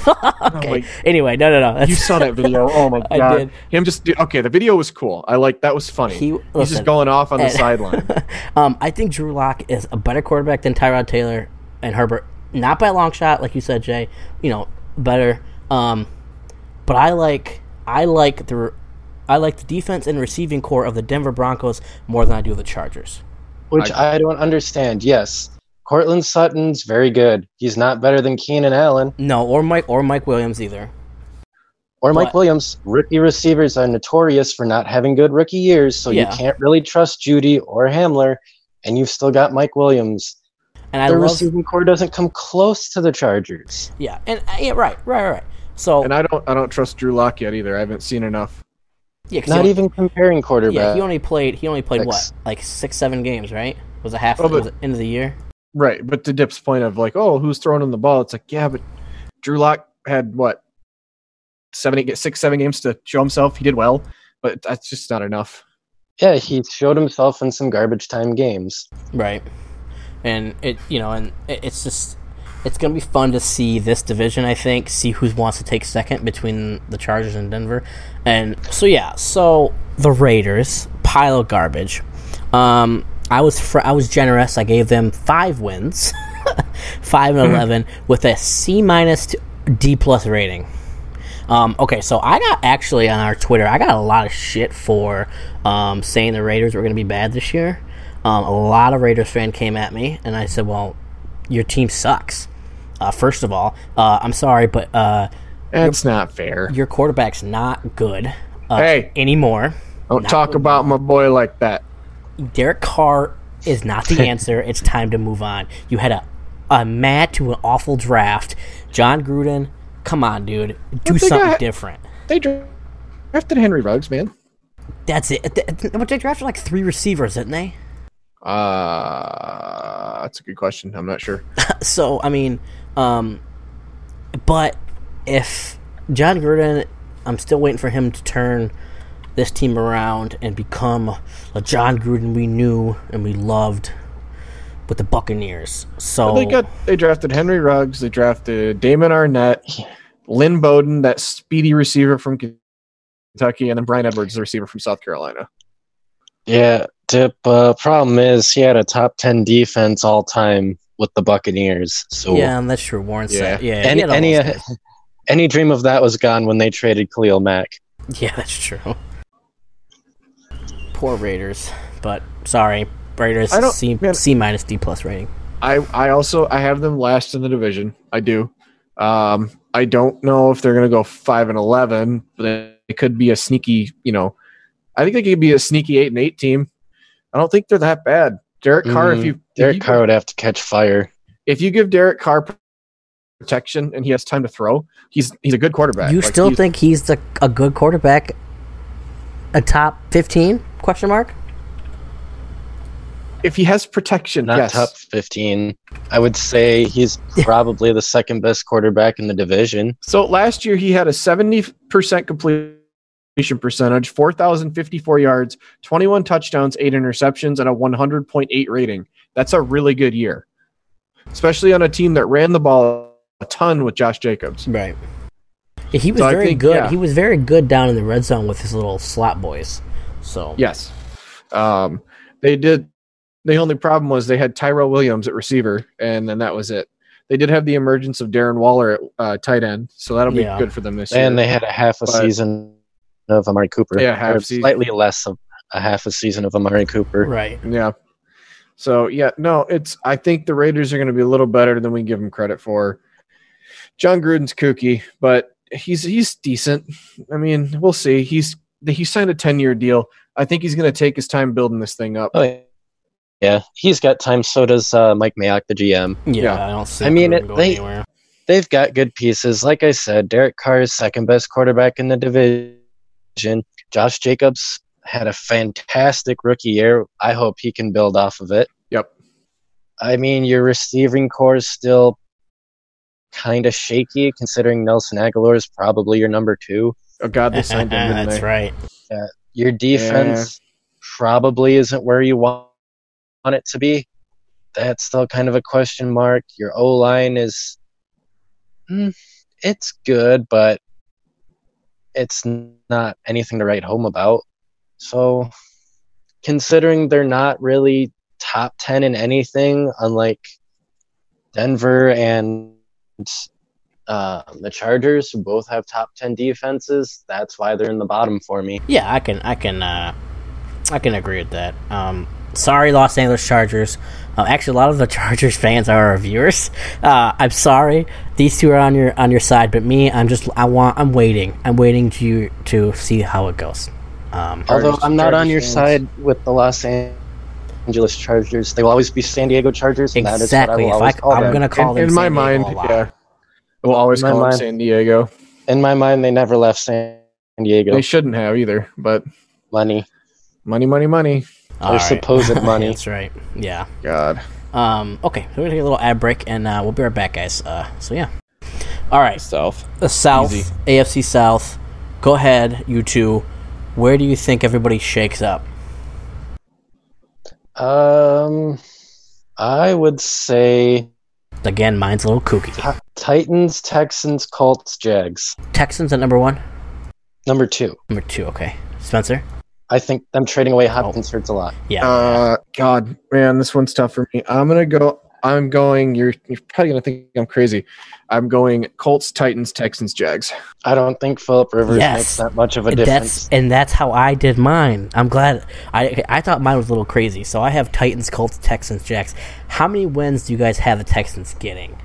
okay. like- anyway, no, no, no. That's, You saw that video? Oh my I god! did. Him just okay. The video was cool. I like that was funny. He- He's just going off on the and- sideline. um, I think Drew Lock is a better quarterback than Tyrod Taylor and Herbert. Not by a long shot, like you said, Jay. You know, better. Um, but I like I like the I like the defense and receiving core of the Denver Broncos more than I do the Chargers. Which I, don't understand. Yes, Courtland Sutton's very good. He's not better than Keenan Allen No, or Mike or Mike Williams either. or Mike But- Williams. Rookie receivers are notorious for not having good rookie years, so Yeah. you can't really trust Jeudy or Hamler, and you've still got Mike Williams. And I Their love receiving core doesn't come close to the Chargers. yeah, and uh, yeah, right, right, right. So and I don't I don't trust Drew Lock yet either. I haven't seen enough. yeah, 'cause Not he, even comparing quarterback. yeah, he only played he only played what like six seven games, right? Was a half Oh, but- was it end of the year. Right, but to Dip's point of like, oh, who's throwing him the ball? It's like, yeah, but Drew Lock had what seven, eight, six, seven games to show himself. He did well, but that's just not enough. yeah, he showed himself in some garbage time games. Right. And it, you know, and it, it's just, it's going to be fun to see this division, I think, see who wants to take second between the Chargers and Denver. And so, yeah, so the Raiders, pile of garbage. Um, I was fr- I was generous. I gave them five wins, five and eleven, with a C minus D plus rating. Um, okay, so I got actually on our Twitter, I got a lot of shit for um, saying the Raiders were going to be bad this year. Um, a lot of Raiders fan came at me, and I said, "Well, your team sucks." Uh, first of all, uh, I'm sorry, but uh, That's not fair. your quarterback's not good uh, Hey. anymore. Don't not talk about my boy like that. Derek Carr is not the answer. it's time to move on. You had a a mad to an awful draft. Jon Gruden, come on, dude, do something got- different. They drafted Henry Ruggs, man. That's it. Th- th- But they drafted like three receivers, didn't they? Uh, that's a good question. I'm not sure. so I mean, um, but if Jon Gruden, I'm still waiting for him to turn this team around and become a Jon Gruden we knew and we loved with the Buccaneers. So They got they drafted Henry Ruggs. They drafted Damon Arnette, Lynn Bowden, that speedy receiver from Kentucky, and then Bryan Edwards, the receiver from South Carolina. Yeah, Dip. Uh, problem is he had a top ten defense all time with the Buccaneers. So yeah, and that's true. Warren said, yeah, any any, uh, any dream of that was gone when they traded Khalil Mack. yeah, that's true. Poor Raiders, but sorry, Raiders I don't- C man- C minus D plus rating. I I also I have them last in the division. I do. Um, I don't know if they're gonna go five and eleven, but it could be a sneaky. You know, I think they could be a sneaky eight and eight team. I don't think they're that bad. Derek Carr, if Mm, you if Derek you, Carr would have to catch fire. if you give Derek Carr protection and he has time to throw, he's he's a good quarterback. You Like, still he's- think he's the a good quarterback? A top fifteen? Question mark. if he has protection, Not yes. top fifteen. I would say he's probably the second best quarterback in the division. So last year he had a 70% completion percentage, 4,054 yards, 21 touchdowns, 8 interceptions, and a 100.8 rating. That's a really good year, especially on a team that ran the ball a ton with Josh Jacobs. Right. He was So very think, good. yeah. He was very good down in the red zone with his little slot boys. So Yes. Um, they did. The only problem was they had Tyrell Williams at receiver, and then that was it. They did have the emergence of Darren Waller at uh, tight end, so that'll be Yeah. good for them this year. And they had a half a But- season of Amari Cooper. Yeah, half season. slightly less of a half a season of Amari Cooper. right. Yeah. So yeah, no, it's. I think the Raiders are going to be a little better than we give them credit for. Jon Gruden's kooky, but he's he's decent. I mean, we'll see. He's he signed a ten year deal. I think he's going to take his time building this thing up. Oh, yeah, he's got time. So does uh, Mike Mayock, the GM. Yeah, Yeah. I don't see. I mean, it- going they- anywhere. They've got good pieces. Like I said, Derek Carr is second best quarterback in the division. Josh Jacobs had a fantastic rookie year. I hope he can build off of it. Yep. I mean, your receiving core is still kind of shaky, considering Nelson Agholor is probably your number two. Oh God, they signed him. That's they? right. Your defense probably isn't where you want want it to be. That's still kind of a question mark. Your O line is, mm, it's good, but it's not anything to write home about. So, considering they're not really top 10 in anything, unlike Denver and uh, the Chargers, who both have top 10 defenses, that's why they're in the bottom for me. Yeah, I can, I can, uh, I can agree with that. Um, sorry, Los Angeles Chargers. Uh, actually, a lot of the Chargers fans are our viewers. Uh, I'm sorry, these two are on your on your side, but me, I'm just, I want, I'm waiting, I'm waiting to to see how it goes. Um, Although Chargers- I'm not on your fans. side with the Los Angeles Chargers, they will always be San Diego Chargers, and that is exactly. what I If will I, always call I'm gonna call in, them in my Diego mind, yeah. We'll always In my call them mind- San Diego. In my mind, they never left San Diego. They shouldn't have either, but Money. money, money, money. All Their supposed money. That's right. Yeah. God. Um, okay, so we're gonna take a little ad break, and uh, we'll be right back, guys. Uh, so yeah. All right, South. the South, Easy. AFC South. Go ahead, you two. Where do you think everybody shakes up? Um, I would say Again, mine's a little kooky. Titans, Texans, Colts, Jags. Texans at number one, Number two. number two. Okay, Spencer. I think them trading away Hopkins hurts a lot. Yeah. Uh, God, man, this one's tough for me. I'm gonna go. I'm going. You're you're probably gonna think I'm crazy. I'm going Colts, Titans, Texans, Jags. I don't think Philip Rivers Yes. makes that much of a difference. that's and that's how I did mine. I'm glad. I I thought mine was a little crazy. So I have Titans, Colts, Texans, Jags. How many wins do you guys have the Texans getting?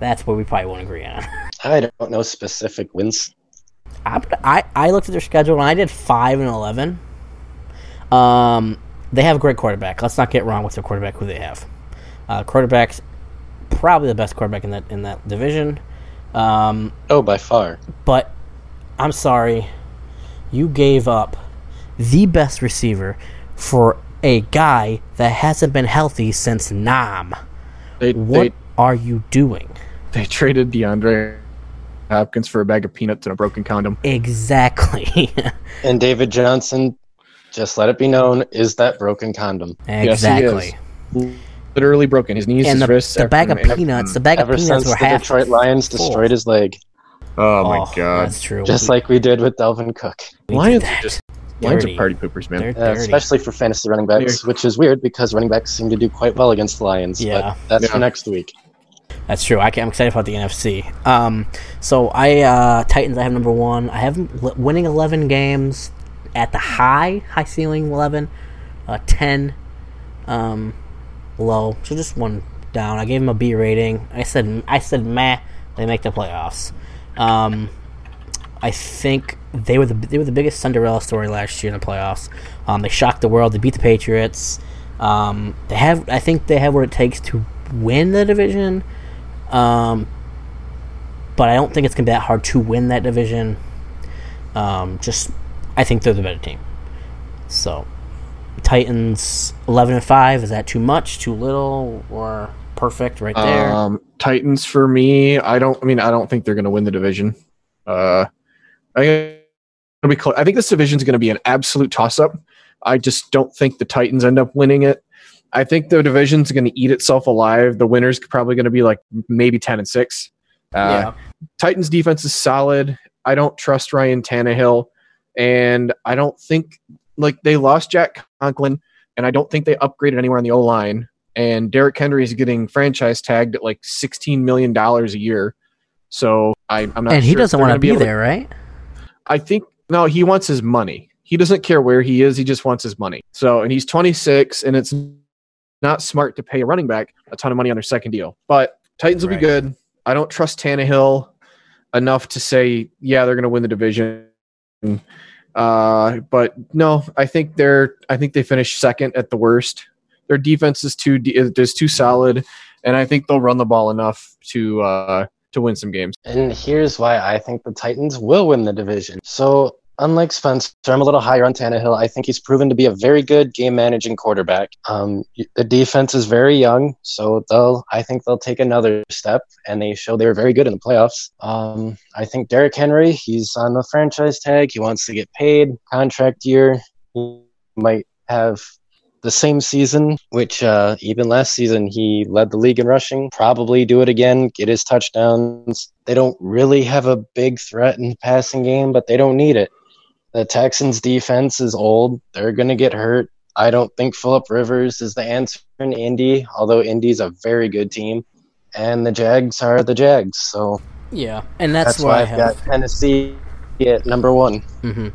That's what we probably won't agree on. I don't know specific wins. I, I I looked at their schedule and I did five and eleven. Um, they have a great quarterback. Let's not get wrong with their quarterback. Who they have, uh, quarterback's probably the best quarterback in that in that division. Um, Oh, by far. but I'm sorry, you gave up the best receiver for a guy that hasn't been healthy since Nam. They What are you doing? they they traded DeAndre Hopkins for a bag of peanuts and a broken condom. Exactly. And David Johnson, just let it be known, is that broken condom. exactly. Literally broken. His knees, and his the, wrists, the bag of everything. peanuts, the bag of Ever peanuts since were the half. Detroit Lions full. destroyed his leg, Oh my god. that's true. just like we did with Dalvin Cook. We did Lions that. are just Lions are party poopers, man. Uh, especially for fantasy running backs, which is weird because running backs seem to do quite well against the Lions. Yeah. But that's for next week. That's true. I am excited about the NFC. Um, so I uh, Titans. I have number one. I have 'em li- winning eleven games at the high high ceiling eleven, uh, ten, um, low. So just one down. I gave them a B rating. I said I said meh. They make the playoffs. Um, I think they were the they were the biggest Cinderella story last year in the playoffs. Um, they shocked the world. They beat the Patriots. Um, they have I think they have what it takes to win the division. Um, but I don't think it's gonna be that hard to win that division. Um, just I think they're the better team. So Titans eleven and five is that too much, too little, or perfect right there? Um, Titans for me. I don't. I mean, I don't think they're going to win the division. Uh, I think be close. I think this division is going to be an absolute toss-up. I just don't think the Titans end up winning it. I think the division's going to eat itself alive. The winners probably going to be like maybe ten and six. Uh, Titans defense is solid. I don't trust Ryan Tannehill, and I don't think like they lost Jack Conklin, and I don't think they upgraded anywhere on the O line. And Derrick Henry is getting franchise tagged at like sixteen million dollars a year. So I, I'm not. and he sure if doesn't want gonna be there, right? I think no, he wants his money. He doesn't care where he is. He just wants his money. So, and he's 26, and it's not smart to pay a running back a ton of money on their second deal. But Titans will Right. be good. I don't trust Tannehill enough to say, yeah, they're going to win the division. Uh, but no, I think they're. I think they finished second at the worst. Their defense is too is too solid, and I think they'll run the ball enough to uh, to win some games. And here's why I think the Titans will win the division. So unlike Spencer, I'm a little higher on Tannehill. I think he's proven to be a very good game managing quarterback. Um, the defense is very young, so they'll I think they'll take another step, and they show they were very good in the playoffs. Um, I think Derrick Henry, he's on the franchise tag. He wants to get paid, contract year. He might have the same season, which uh, even last season he led the league in rushing. Probably do it again, get his touchdowns. They don't really have a big threat in the passing game, but they don't need it. The Texans' defense is old. They're going to get hurt. I don't think Philip Rivers is the answer in Indy, although Indy's a very good team. And the Jags are the Jags. So Yeah, and that's, that's, why I've got Tennessee at number one. hmm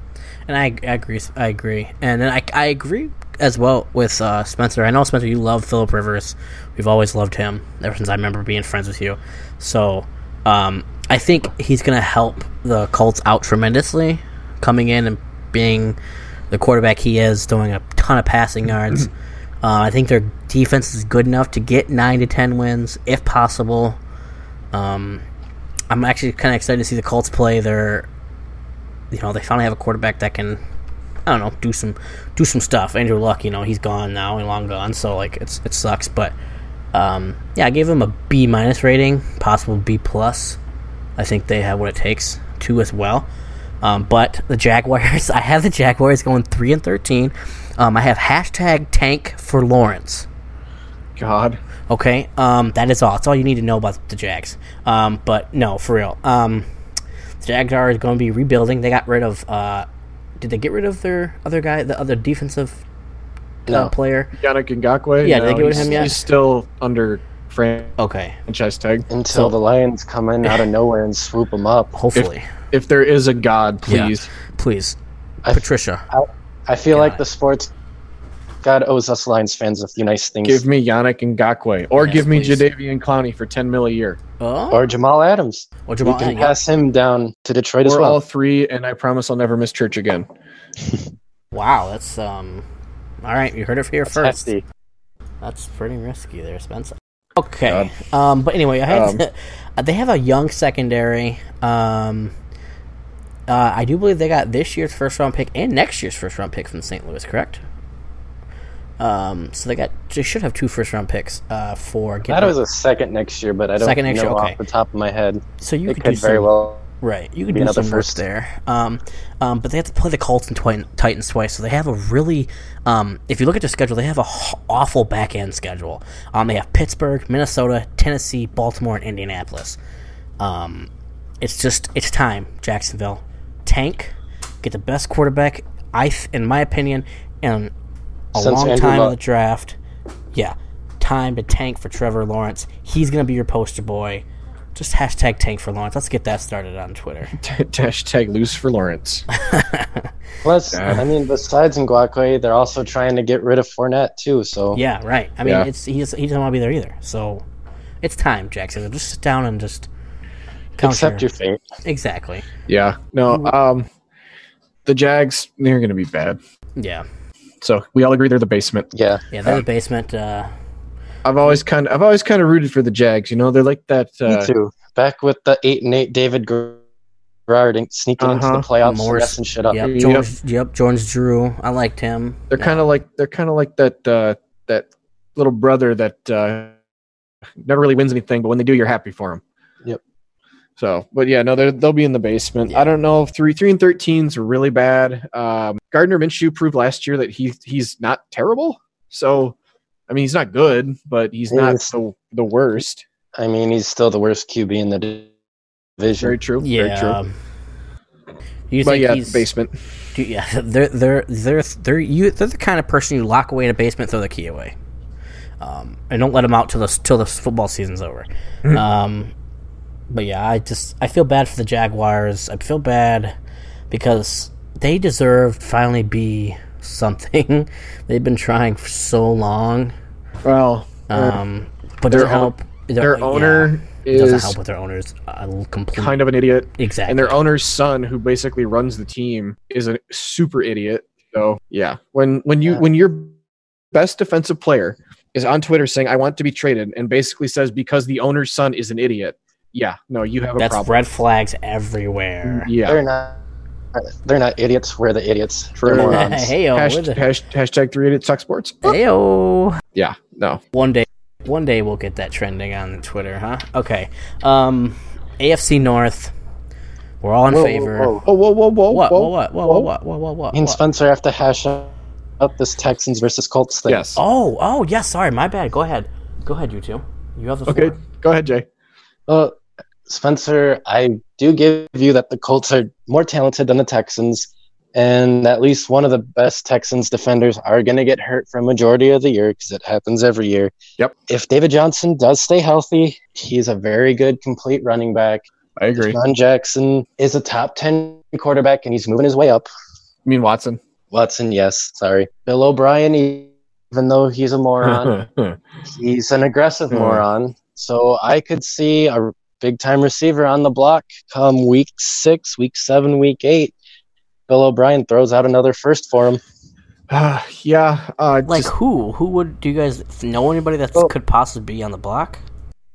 And I, I agree. I agree, and then I, I agree as well with uh, Spencer. I know Spencer, you love Philip Rivers. We've always loved him ever since I remember being friends with you. So um, I think he's going to help the Colts out tremendously, coming in and being the quarterback he is, doing a ton of passing yards. uh, I think their defense is good enough to get nine to ten wins if possible. Um, I'm actually kind of excited to see the Colts play They're, you know they finally have a quarterback that can I don't know do some do some stuff. Andrew Luck, you know, he's gone now and long gone, so like it's it sucks. But um, yeah, I gave him a B minus rating, possible B plus. I think they have what it takes to as well. Um, but the Jaguars, I have the Jaguars going three and thirteen. Um, I have hashtag tank for Lawrence. God. Okay, um, that is all. That's all you need to know about the Jags. Um, but no, for real. Um, the Jags are going to be rebuilding. They got rid of. Uh, did they get rid of their other guy, the other defensive uh, No. player? Yannick Ngakoue. Yeah, did they get rid of he's- him yet? He's still under frame. Okay, franchise tag. Until So- the Lions come in out of nowhere and swoop them up. hopefully, If there is a God, Yeah. please. please, I- Patricia. I feel God. like the sports God owes us Lions fans a few nice things. Give me Yannick and Ngakoue. Or Yes, give me please. Jadeveon Clowney for 10 mil a year. Oh, or Jamal Adams. or We can yeah. pass him down to Detroit as Or well. all three, and I promise I'll never miss church again. Wow, that's um. All right, you heard it here That's first. hefty. That's pretty risky there, Spencer. Okay. Um, but anyway, I had Um, they have a young secondary. Um, uh, I do believe they got this year's first round pick and next year's first round pick from St. Louis, correct? Um, so they got they should have two first round picks uh, for That getting, was a second next year, but I don't Second next know year, okay. off the top of my head. so you it could, could do very some, well. Right, you could be do another some first. there. Um, um, but they have to play the Colts and Twi- Titans twice, so they have a really. Um, if you look at their schedule, they have a h- awful back end schedule. Um, they have Pittsburgh, Minnesota, Tennessee, Baltimore, and Indianapolis. Um, it's just it's time, Jacksonville. Tank, get the best quarterback. I, th- in my opinion, in a Since long Andrew time in the draft. Yeah, time to tank for Trevor Lawrence. He's gonna be your poster boy. Just hashtag tank for Lawrence. Let's get that started on Twitter. Hashtag loose for Lawrence. Plus. I mean, besides Ngakoue, they're also trying to get rid of Fournette too. So Yeah, right. I mean, Yeah. it's he's, he doesn't want to be there either. So it's time, Jackson. Just sit down and just count accept your fate. exactly. Yeah. No, um, the Jags, they're going to be bad. Yeah, So we all agree they're the basement. Yeah, yeah. They're the basement. Uh, I've always kind of, I've always kind of rooted for the Jags. You know, they're like that. Uh, me too. Back with the eight and eight, David Garrard in- sneaking into the Uh-huh. playoffs, Morris. messing shit up. yep, Yep. George. Yep, George Drew. I liked him. They're kind of like they're kind of like that uh, that little brother that uh, never really wins anything, but when they do, you're happy for them. Yep. So, but yeah, no, they're- they'll be in the basement. Yeah. I don't know if three three and thirteens are really bad. Um, Gardner Minshew proved last year that he he's not terrible. So, I mean, he's not good, but he's not the the worst. I mean, he's still the worst QB in the division. Very true. Very Yeah. true. um, You But think yeah, he's basement. do- yeah, they're they're they're they're you they're the kind of person you lock away in a basement, throw the key away, um, and don't let them out till the till the football season's over. Um, but yeah, I just I feel bad for the Jaguars. I feel bad because they deserve to finally be something. They've been trying for so long. Well, Um, but their help. their owner doesn't help with their owners. Uh, complete, kind of an idiot. exactly. and their owner's son who basically runs the team is a super idiot so yeah when when you Yeah. when your best defensive player is on twitter saying i want to be traded and basically says because the owner's son is an idiot yeah no you have a That's problem red flags everywhere. yeah They're not They're not idiots. We're the idiots. For- They're morons. Hey, Hash, yo, hash, hashtag three idiots talk sports. Heyo. Yeah, no. One day, one day we'll get that trending on Twitter, huh? Okay. Um, AFC North. We're all in favor. Whoa, whoa, favor. whoa. Oh, whoa, whoa, whoa, What? whoa, What? What? What? What? What? What? What? Me and? Spencer have to hash out this Texans versus Colts thing. Yes. Oh, oh, yes. Sorry, my bad. Go ahead. Go ahead, you two. You have the floor. Okay, go ahead, Jay. Well, Spencer, I do give you that the Colts are more talented than the Texans, and at least one of the best Texans defenders are going to get hurt for a majority of the year because it happens every year. Yep. If David Johnson does stay healthy, he's a very good complete running back. I agree. John Jackson is a top 10 quarterback, and he's moving his way up. I mean Watson. Watson, yes, sorry. Bill O'Brien, even though he's a moron, he's an aggressive moron. So I could see a big time receiver on the block come week six, week seven, week eight. Bill O'Brien throws out another first for him. Uh, yeah. Uh, Like just- who? Who would? Do you guys know anybody that Well- could possibly be on the block?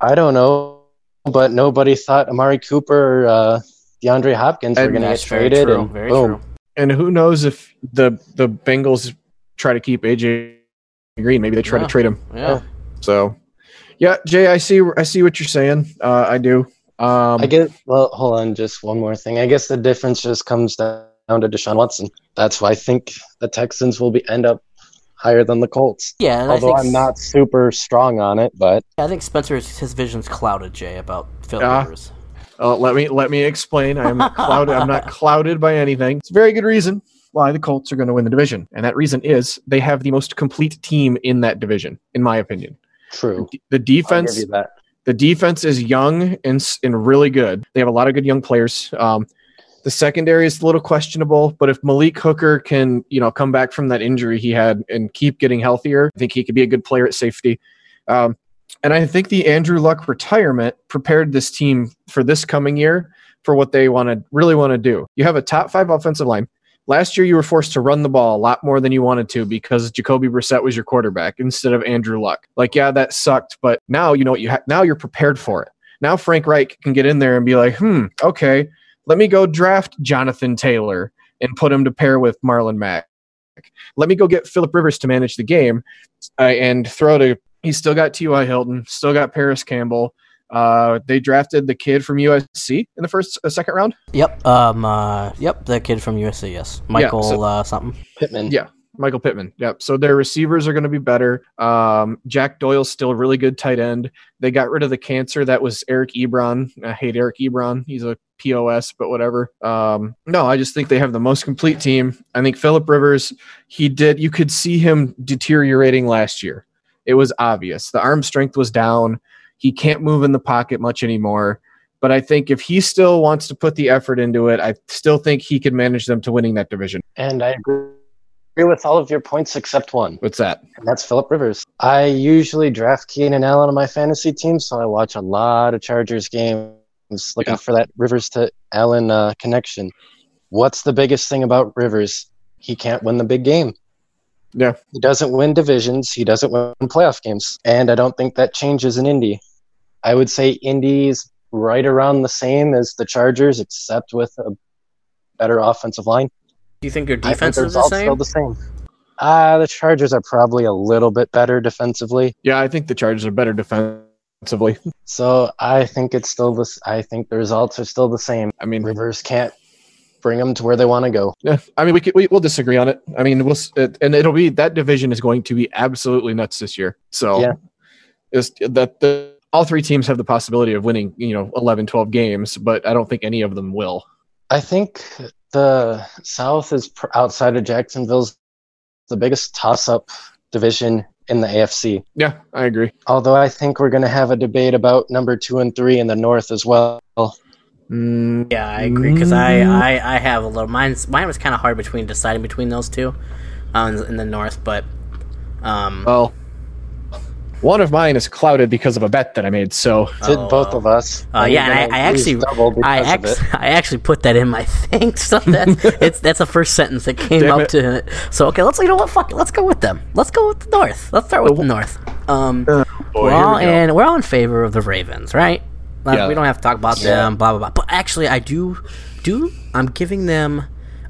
I don't know, but nobody thought Amari Cooper, or, uh, DeAndre Hopkins were And going to get very traded, true. and Very boom. true. and who knows if the the Bengals try to keep AJ Green? Maybe they try Yeah. to trade him. Yeah. So, yeah, Jay, I see. I see what you're saying. Uh, I do. Um, I guess. Well, hold on, just one more thing. I guess the difference just comes down to Deshaun Watson. That's why I think the Texans will be end up higher than the Colts. Yeah. And I Although think, I'm not super strong on it, but I think Spencer's his vision's clouded, Jay, about Phil Yeah. Rivers. Uh, let me let me explain. I'm not clouded. I'm not clouded by anything. It's a very good reason why the Colts are going to win the division, and that reason is they have the most complete team in that division, in my opinion. True. The defense, give you that. the defense is young and and really good. They have a lot of good young players. Um, the secondary is a little questionable, but if Malik Hooker can, you know, come back from that injury he had and keep getting healthier, I think he could be a good player at safety. Um, and I think the Andrew Luck retirement prepared this team for this coming year for what they want to really want to do. You have a top five offensive line. Last year, you were forced to run the ball a lot more than you wanted to because Jacoby Brissett was your quarterback instead of Andrew Luck. Like, yeah, that sucked, but now you know what you ha- now you're prepared for it. Now Frank Reich can get in there and be like, hmm, okay, let me go draft Jonathan Taylor and put him to pair with Marlon Mack. Let me go get Philip Rivers to manage the game uh, and throw to. He's still got T.Y. Hilton, still got Parris Campbell. Uh, they drafted the kid from USC in the first uh, second round. Yep. Um. Uh. Yep. The kid from USC. Yes. Michael. so- uh. Something. Pittman. Yeah. Michael Pittman. Yep. So their receivers are going to be better. Um, Jack Doyle's still a really good tight end. They got rid of the cancer that was Eric Ebron. I hate Eric Ebron. He's a POS, but whatever. Um, no, I just think they have the most complete team. I think Philip Rivers, he did, you could see him deteriorating last year. It was obvious. The arm strength was down. He can't move in the pocket much anymore. But I think if he still wants to put the effort into it, I still think he could manage them to winning that division. And I agree with all of your points except one, What's that? and that's Philip Rivers. I usually draft Keenan Allen on my fantasy team, so I watch a lot of Chargers games looking Yeah. for that Rivers to Allen uh, connection. What's the biggest thing about Rivers? He can't win the big game. Yeah. He doesn't win divisions. He doesn't win playoff games. And I don't think that changes in Indy. I would say Indy's right around the same as the Chargers, except with a better offensive line. Do you think your I think defense the is the same? Still the same. Uh, the Chargers are probably a little bit better defensively. Yeah, I think the Chargers are better defensively. So I think it's still this. I think the results are still the same. I mean, Rivers can't bring them to where they want to go. yeah, I mean, we, could, we we'll disagree on it. I mean, we'll it, and it'll be that division is going to be absolutely nuts this year. So Yeah. it's that the all three teams have the possibility of winning, you know, 11, 12 games, but I don't think any of them will. I think the South is pr- outside of Jacksonville's the biggest toss-up division in the AFC. Yeah, I agree. Although I think we're going to have a debate about number two and three in the North as well. Mm, Yeah, I agree because I, I I have a little mine's mine was kind of hard between deciding between those two, um, in the north, but um, well, one of mine is clouded because of a bet that I made. So Did Oh, both uh, of us? uh, yeah, and I- I actually- I of actually. I actually put that in my thing, so that it's that's the first sentence that came Damn up it. to it. So okay, let's you know what, fuck it, let's go with them. Let's go with the north. Let's start with the north. Um, boy, we're all we go. and we're all in favor of the Ravens, right? Like, Yeah. We don't have to talk about them, blah blah blah. But actually, I do do. I'm giving them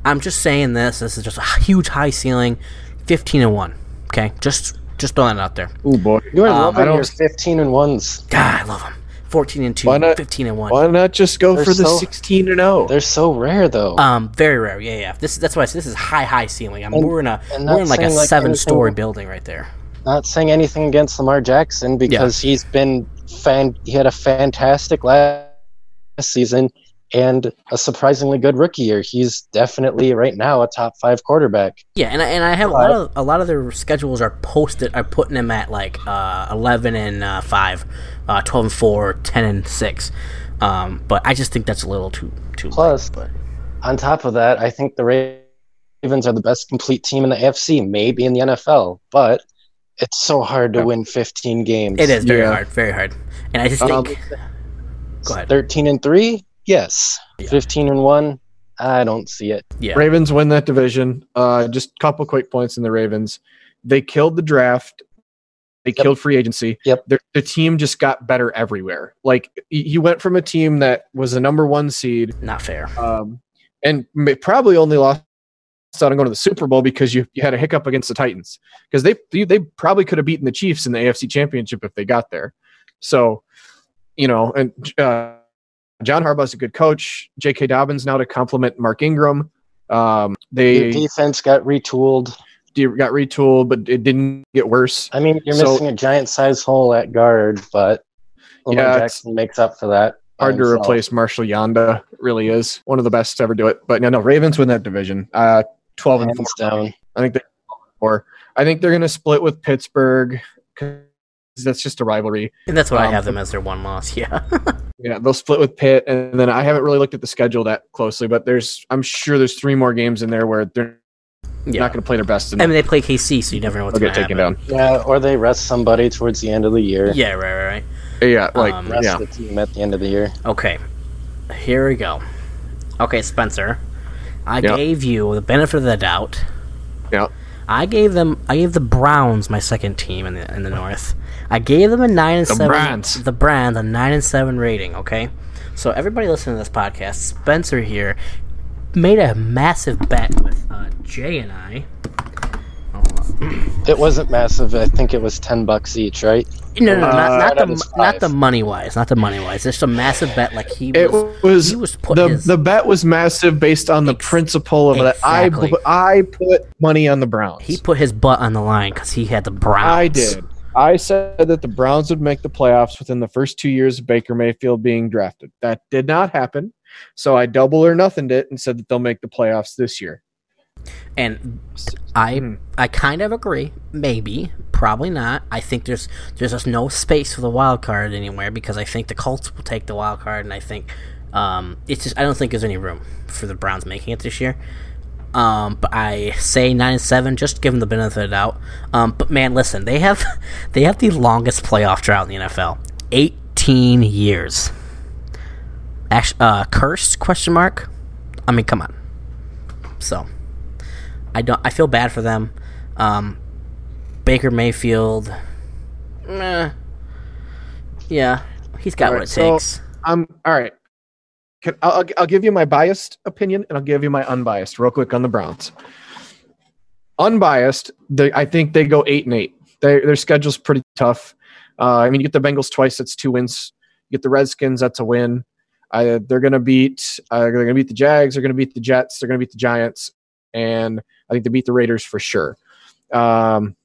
I'm just saying this. This is just a huge high ceiling, fifteen and one. Okay, just just throwing it out there. Oh boy. You are Um, loving I don't- your 15 and ones. God, I love them. Fourteen and two, Why not- 15 and one. Why not just go They're for the so- 16 and oh? 0? They're so rare though. Um, very rare. Yeah, yeah. This that's why I said this is high, high ceiling. I mean, And- we're in a we're in like a like, seven story anything- building right there. Not saying anything against Lamar Jackson because he's been fan. He had a fantastic last season and a surprisingly good rookie year. He's definitely right now a top five quarterback. Yeah, and I, and I have a lot of a lot of their schedules are posted are putting them at like uh, eleven and uh, five, uh, 12 and 4, 10 and six. Um, but I just think that's a little too too Plus- light, On top of that, I think the Ravens are the best complete team in the AFC, maybe in the NFL, but it's so hard to Yeah. win 15 games. It is very Yeah. hard, very hard. And I just Um, think go ahead. 13 and 3? Yes. Yeah. 15 and 1? I don't see it. Yeah. Ravens win that division. Uh, just a couple quick points in the Ravens. They killed the draft. They Yep. killed free agency. Yep. Their, the team just got better everywhere. Like he he went from a team that was a number one seed, Not fair. um, and may, probably only lost out on going to the Super Bowl because you, you had a hiccup against the Titans because they they probably could have beaten the Chiefs in the AFC Championship if they got there. So, you know, and uh, John Harbaugh's a good coach. J.K. Dobbins now to complement Mark Ingram. Um, they defense got retooled. got retooled, but it didn't get worse. I mean, you're So- missing a giant size hole at guard, but Lamar Yeah, Jackson makes up for that. Hard to himself. replace Marshall Yanda. Really is one of the best to ever do it. But no, no, Ravens win that division. Uh, twelve and four. Down. I think they or I think they're going to split with Pittsburgh because that's just a rivalry. And that's what I um, have them as their one loss. Yeah. Yeah, they'll split with Pitt, and then I haven't really looked at the schedule that closely, but there's I'm sure there's three more games in there where they're yeah. not going to play their best and I mean, they play KC, so you never know what's they'll going get to taken happen. down. Yeah, or they rest somebody towards the end of the year. Yeah, right, right, right. Yeah, like Um, Rest yeah, the team at the end of the year. Okay, here we go. Okay, Spencer, I Yeah. gave you the benefit of the doubt. yeah. I gave them. I gave the Browns my second team in the in the North. I gave them a nine and The seven. Browns. The Browns a nine and seven rating. Okay, so everybody listening to this podcast, Spencer here made a massive bet with uh, Jay and I. It wasn't massive. I think it was 10 bucks each, right? No, no, no, not, Uh, not that the not the money wise, not the money wise. It's just a massive bet. Like he It was. was, he was put the his- the bet was massive based on the Ex- principle of that I exactly. put, I put money on the Browns. He put his butt on the line because he had the Browns. I did. I said that the Browns would make the playoffs within the first two years of Baker Mayfield being drafted. That did not happen. So I double or nothinged it and said that they'll make the playoffs this year. And I Hmm. I kind of agree. Maybe, probably not. I think there's there's just no space for the wild card anywhere because I think the Colts will take the wild card, and I think um, it's just I don't think there's any room for the Browns making it this year. Um, but I say nine and seven, just give them the benefit of the doubt. Um, but man, listen, they have they have the longest playoff drought in the NFL, eighteen years. Actually, uh, cursed question mark. I mean, come on. So, I don't. I feel bad for them. Um, Baker Mayfield. Meh. Yeah, he's got All what right, it so- takes. I'm all right. Can, I'll, I'll- give you my biased opinion and I'll give you my unbiased real quick on the Browns. Unbiased, they, I think they go eight and eight. They, their schedule's pretty tough. Uh, I mean, you get the Bengals twice, that's two wins. You get the Redskins, that's a win. Uh, they're going to beat. Uh, they're going to beat the Jags. They're going to beat the Jets. They're going to beat the Giants, and I think they beat the Raiders for sure. Um,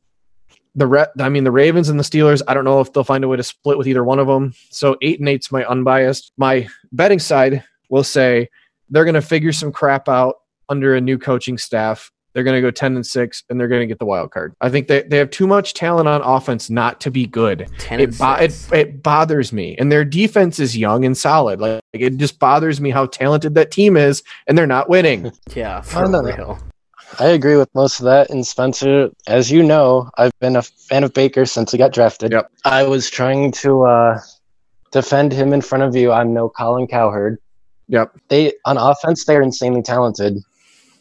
the Re- I mean, the Ravens and the Steelers. I don't know if they'll find a way to split with either one of them. So eight and eight's my unbiased. My betting side will say they're going to figure some crap out under a new coaching staff. They're going to go ten and six, and they're going to get the wild card. I think they, they have too much talent on offense not to be good. Ten It, and bo- it six. it bothers me, and their defense is young and solid. Like it just bothers me how talented that team is, and they're not winning. yeah, for no, no. real. I agree with most of that. And Spencer, as you know, I've been a fan of Baker since he got drafted. Yep. I was trying to uh, defend him in front of you. I'm no Colin Cowherd. Yep. They on offense, they're insanely talented,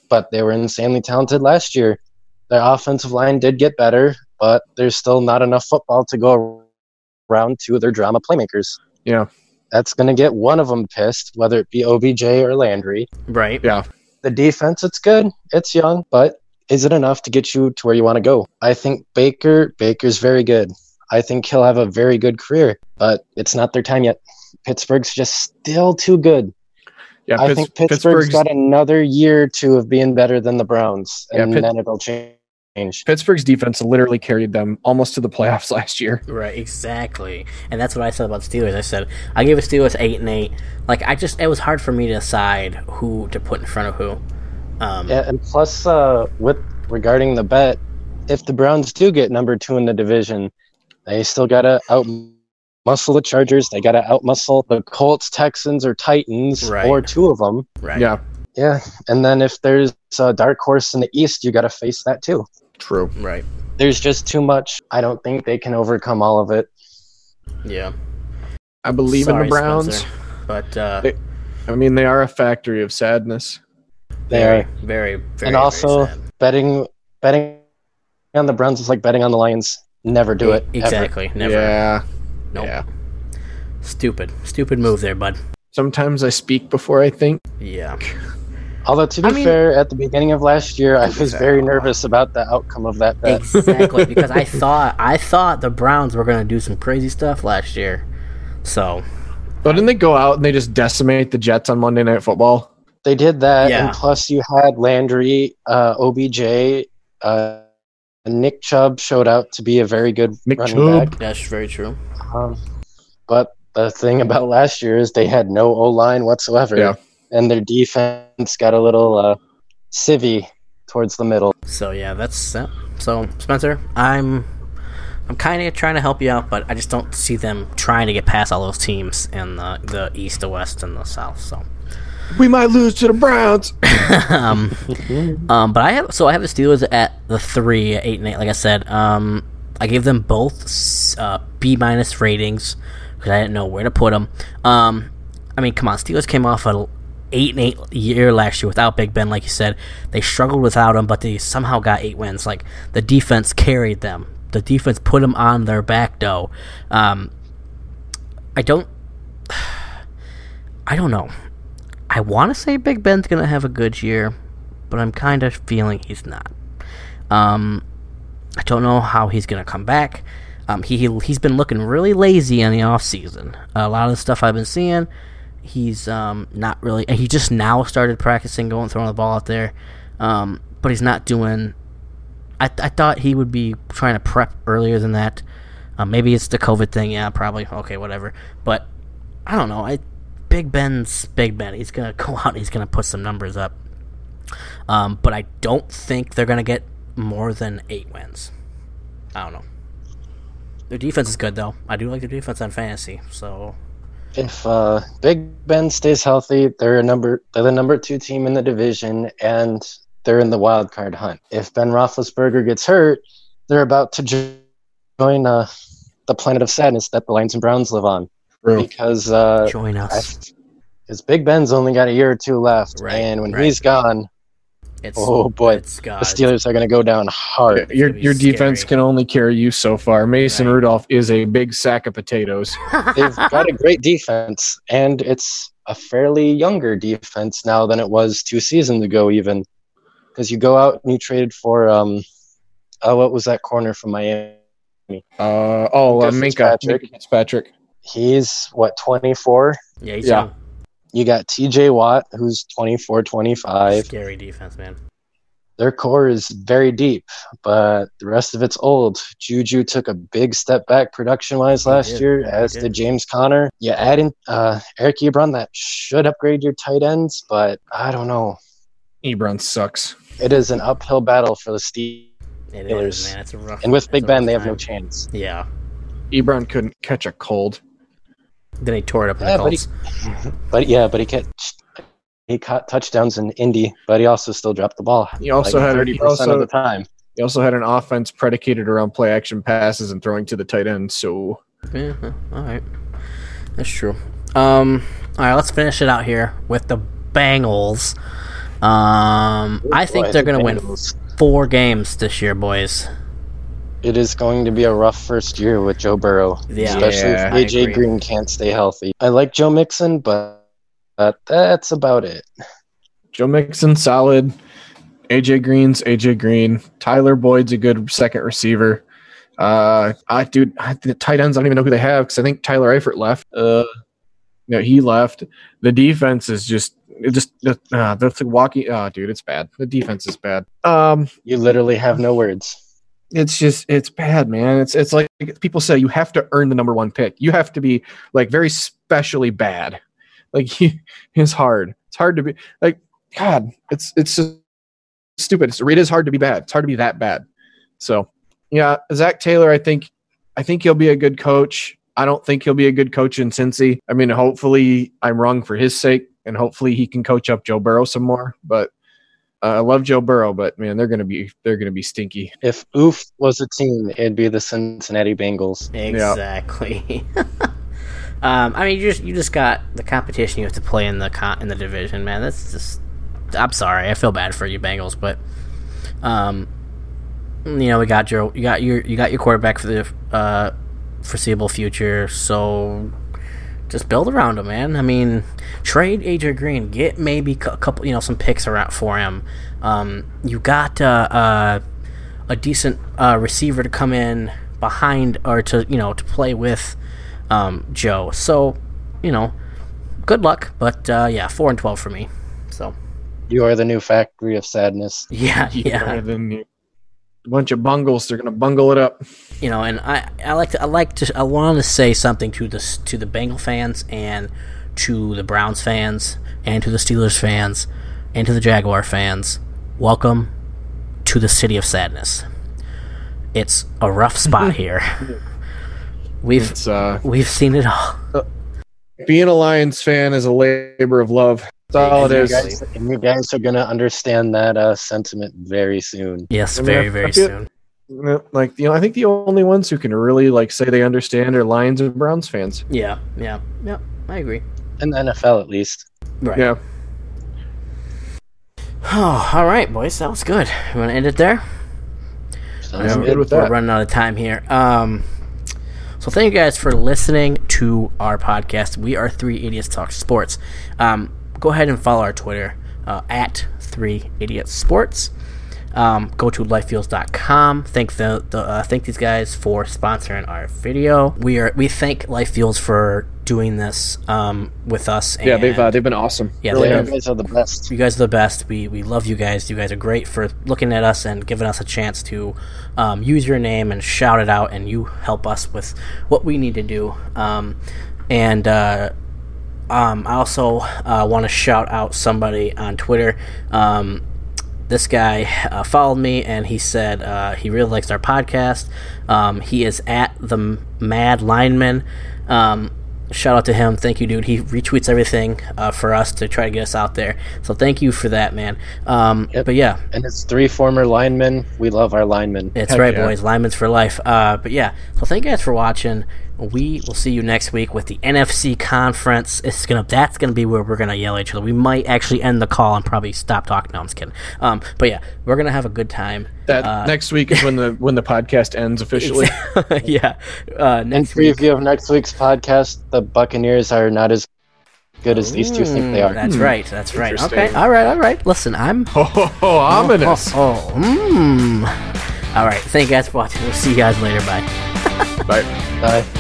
but they were insanely talented last year. Their offensive line did get better, but there's still not enough football to go around two of their drama playmakers. Yeah. That's going to get one of them pissed, whether it be OBJ or Landry. Right. Yeah. The defense, it's good. It's young, but is it enough to get you to where you want to go? I think Baker, Baker's very good. I think he'll have a very good career, but it's not their time yet. Pittsburgh's just still too good. Yeah, I Pitts- think Pittsburgh's Pittsburgh's got another year or two of being better than the Browns, Yeah, and Pitt- then it'll change. Pittsburgh's defense literally carried them almost to the playoffs last year. Right, exactly, and that's what I said about the Steelers. I said I gave the Steelers eight and eight. Like I just, it was hard for me to decide who to put in front of who. Um, Yeah, and plus, uh, with regarding the bet, if the Browns do get number two in the division, they still gotta out muscle the Chargers. They gotta out muscle the Colts, Texans, or Titans, Right. or two of them. right. Yeah, Yeah, and then if there's a dark horse in the East, you gotta face that too. True. Right. There's just too much. I don't think they can overcome all of it. Yeah. I believe in the Browns. Spencer. but uh, They- I mean, they are a factory of sadness. They very, are very, very, and also very sad. betting betting on the Browns is like betting on the Lions. Never do it. ever. Exactly. Never. Yeah, Nope. yeah. Stupid. Stupid move there, bud. Sometimes I speak before I think. Yeah. Although to be I mean- fair, at the beginning of last year, I was Exactly. very nervous about the outcome of that bet. Exactly. because I thought I thought the Browns were gonna do some crazy stuff last year. So But didn't they go out and they just decimate the Jets on Monday Night Football? They did that, Yeah. and plus you had Landry, uh, OBJ, uh, and Nick Chubb showed out to be a very good Nick running Chubb. back. that's very true. Um, but the thing about last year is they had no O line whatsoever, Yeah. And their defense got a little uh, civvy towards the middle. So yeah, that's uh, so Spencer. I'm I'm kind of trying to help you out, but I just don't see them trying to get past all those teams in the the East, the West, and the South. So. We might lose to the Browns. um, um, but I have so I have the Steelers at the three, eight and eight. Like I said, um, I gave them both uh, B minus ratings because I didn't know where to put them. Um, I mean, come on, Steelers came off a eight and eight year last year without Big Ben. Like you said, they struggled without him, but they somehow got eight wins. Like the defense carried them. The defense put them on their back, though. Um, I don't. I don't know. I want to say Big Ben's to have a good year, but I'm kind of feeling he's not. Um, I don't know how he's to come back. Um, he he's been looking really lazy in the off season. a lot of the stuff I've been seeing, he's um, not really. He just now started practicing going throwing the ball out there, um, but he's not doing. I I thought he would be trying to prep earlier than that. Uh, maybe it's the COVID thing. Yeah, probably. Okay, whatever. But I don't know. I Big Ben's Big Ben. He's gonna go out. He's gonna put some numbers up. Um, but I don't think they're gonna get more than eight wins. I don't know. Their defense is good though. I do like their defense on fantasy. So If uh, Big Ben stays healthy, they're a number they're the number two team in the division, and they're in the wild card hunt. If Ben Roethlisberger gets hurt, they're about to join uh, the planet of sadness that the Lions and Browns live on True. because uh, join us. because Big Ben's only got a year or two left, Right, and when right. he's gone, It's oh boy, it's God. the Steelers are going to go down hard. Your gonna be your defense can only carry you so far. Mason Right. Rudolph is a big sack of potatoes. They've got a great defense, and it's a fairly younger defense now than it was two seasons ago, even. Because you go out and you traded for um, oh, what was that corner from Miami? Uh, oh, uh, Minka Minkah Fitzpatrick. Minkah Fitzpatrick. He's what 24. yeah, he's Yeah. young. You got T.J. Watt, who's 24, 25. Scary defense, man. Their core is very deep, but the rest of it's old. Juju took a big step back production wise last did. year, He as did. did James Conner. You add in uh, Eric Ebron, that should upgrade your tight ends, but I don't know. Ebron sucks. It is an uphill battle for the Steelers. It Steelers. is, man. It's a rough. And with Big Ben, they have no chance. Yeah. Ebron couldn't catch a cold. Then he tore it up in Yeah, the but he- Colts. But yeah, but he catch, he caught touchdowns in Indy, but he also still dropped the ball. He also like had thirty percent of the time. he also had an offense predicated around play action passes and throwing to the tight end. So Yeah, all right. That's true. Um, all right, let's finish it out here with the Bengals. Um, I think Boy, they're the going to win four games this year, boys. It is going to be a rough first year with Joe Burrow, Yeah. especially Yeah, if AJ. Green can't stay healthy. I like Joe Mixon, but but that's about it. Joe Mixon solid. AJ Green's AJ Green. Tyler Boyd's a good second receiver. Uh, I dude, I, the tight ends I don't even know who they have because I think Tyler Eifert left. Uh, no, he left. The defense is just it just uh, that's like walking. Oh, dude, it's bad. The defense is bad. Um, You literally have no words. It's just it's bad, man. It's it's like people say you have to earn the number one pick. You have to be like very specially bad. Like it's hard. It's hard to be like God. It's it's just stupid. It's, it is hard to be bad. It's hard to be that bad. So yeah, Zac Taylor. I think I think he'll be a good coach. I don't think he'll be a good coach in Cincy. I mean, hopefully I'm wrong for his sake, and hopefully he can coach up Joe Burrow some more. But uh, I love Joe Burrow, but man, they're gonna be they're gonna be stinky. If Oof was a team, it'd be the Cincinnati Bengals. Exactly. um, I mean, you just you just got the competition you have to play in the con- in the division, man. That's just. I'm sorry. I feel bad for you, Bengals, but um, you know we got your you got your you got your quarterback for the uh, foreseeable future, so just build around him, man. I mean, trade AJ Green, get maybe a couple, you know, some picks around for him. Um, you got uh, uh, a decent uh, receiver to come in behind or to you know to play with um, Joe. So you know, good luck. But uh, yeah, four and twelve for me. So You are the new factory of sadness. yeah, yeah. Rather than you- a bunch of bungles, they're gonna bungle it up. You know, and I, I like to I like to I want to say something to the to the Bengal fans and to the Browns fans and to the Steelers fans and to the Jaguar fans. Welcome to the city of sadness. It's a rough spot here. We've It's uh, we've seen it all. being a Lions fan is a labor of love. That's all it And you guys, and you guys are gonna understand that uh, sentiment very soon. Yes, I mean, very very soon. No, Like you know, I think the only ones who can really like say they understand are Lions and Browns fans. Yeah, yeah, yeah. I agree. In the NFL, at least. Right. Yeah, Oh, all right, boys. That was good. You want to end it there? Sounds I'm good. good with We're running out of time here. Um, so thank you guys for listening to our podcast. We are Three Idiots Talk Sports. Um, go ahead and follow our Twitter uh, at Three Idiots Sports. Um, go to lifefuels.com. Thank the, the uh, thank these guys for sponsoring our video. We are we thank LifeFuels for doing this um, with us. yeah, they've uh, they've been awesome. Yeah, Really they You have. have. guys are the best. you guys are the best. We we love you guys. You guys are great for looking at us and giving us a chance to um, use your name and shout it out, and you help us with what we need to do. Um, and uh, um, I also uh, want to shout out somebody on Twitter. This guy uh, followed me and he said uh, he really likes our podcast. Um, he is at the Mad Lineman. Um, shout out to him. Thank you, dude. He retweets everything uh, for us to try to get us out there. So thank you for that, man. Um, Yep. But yeah, And it's three former linemen. We love our linemen. it's Heck right, yeah. boys. Linemen's for life. Uh, but yeah, so thank you guys for watching. We will see you next week with the NFC conference. It's gonna that's gonna be where we're gonna yell at each other. We might actually end the call and probably stop talking. No, I'm just kidding. Um, but yeah, we're gonna have a good time. That Uh, next week is when the when the podcast ends officially. yeah. Uh, In next week. preview of next week's podcast, the Buccaneers are not as good as these two think they are. That's right. That's right. Okay. All right. All right. Listen, I'm. oh, ho, ho, ominous. Oh, mm. All right. Thank you guys for watching. We'll see you guys later. Bye. Bye. Bye.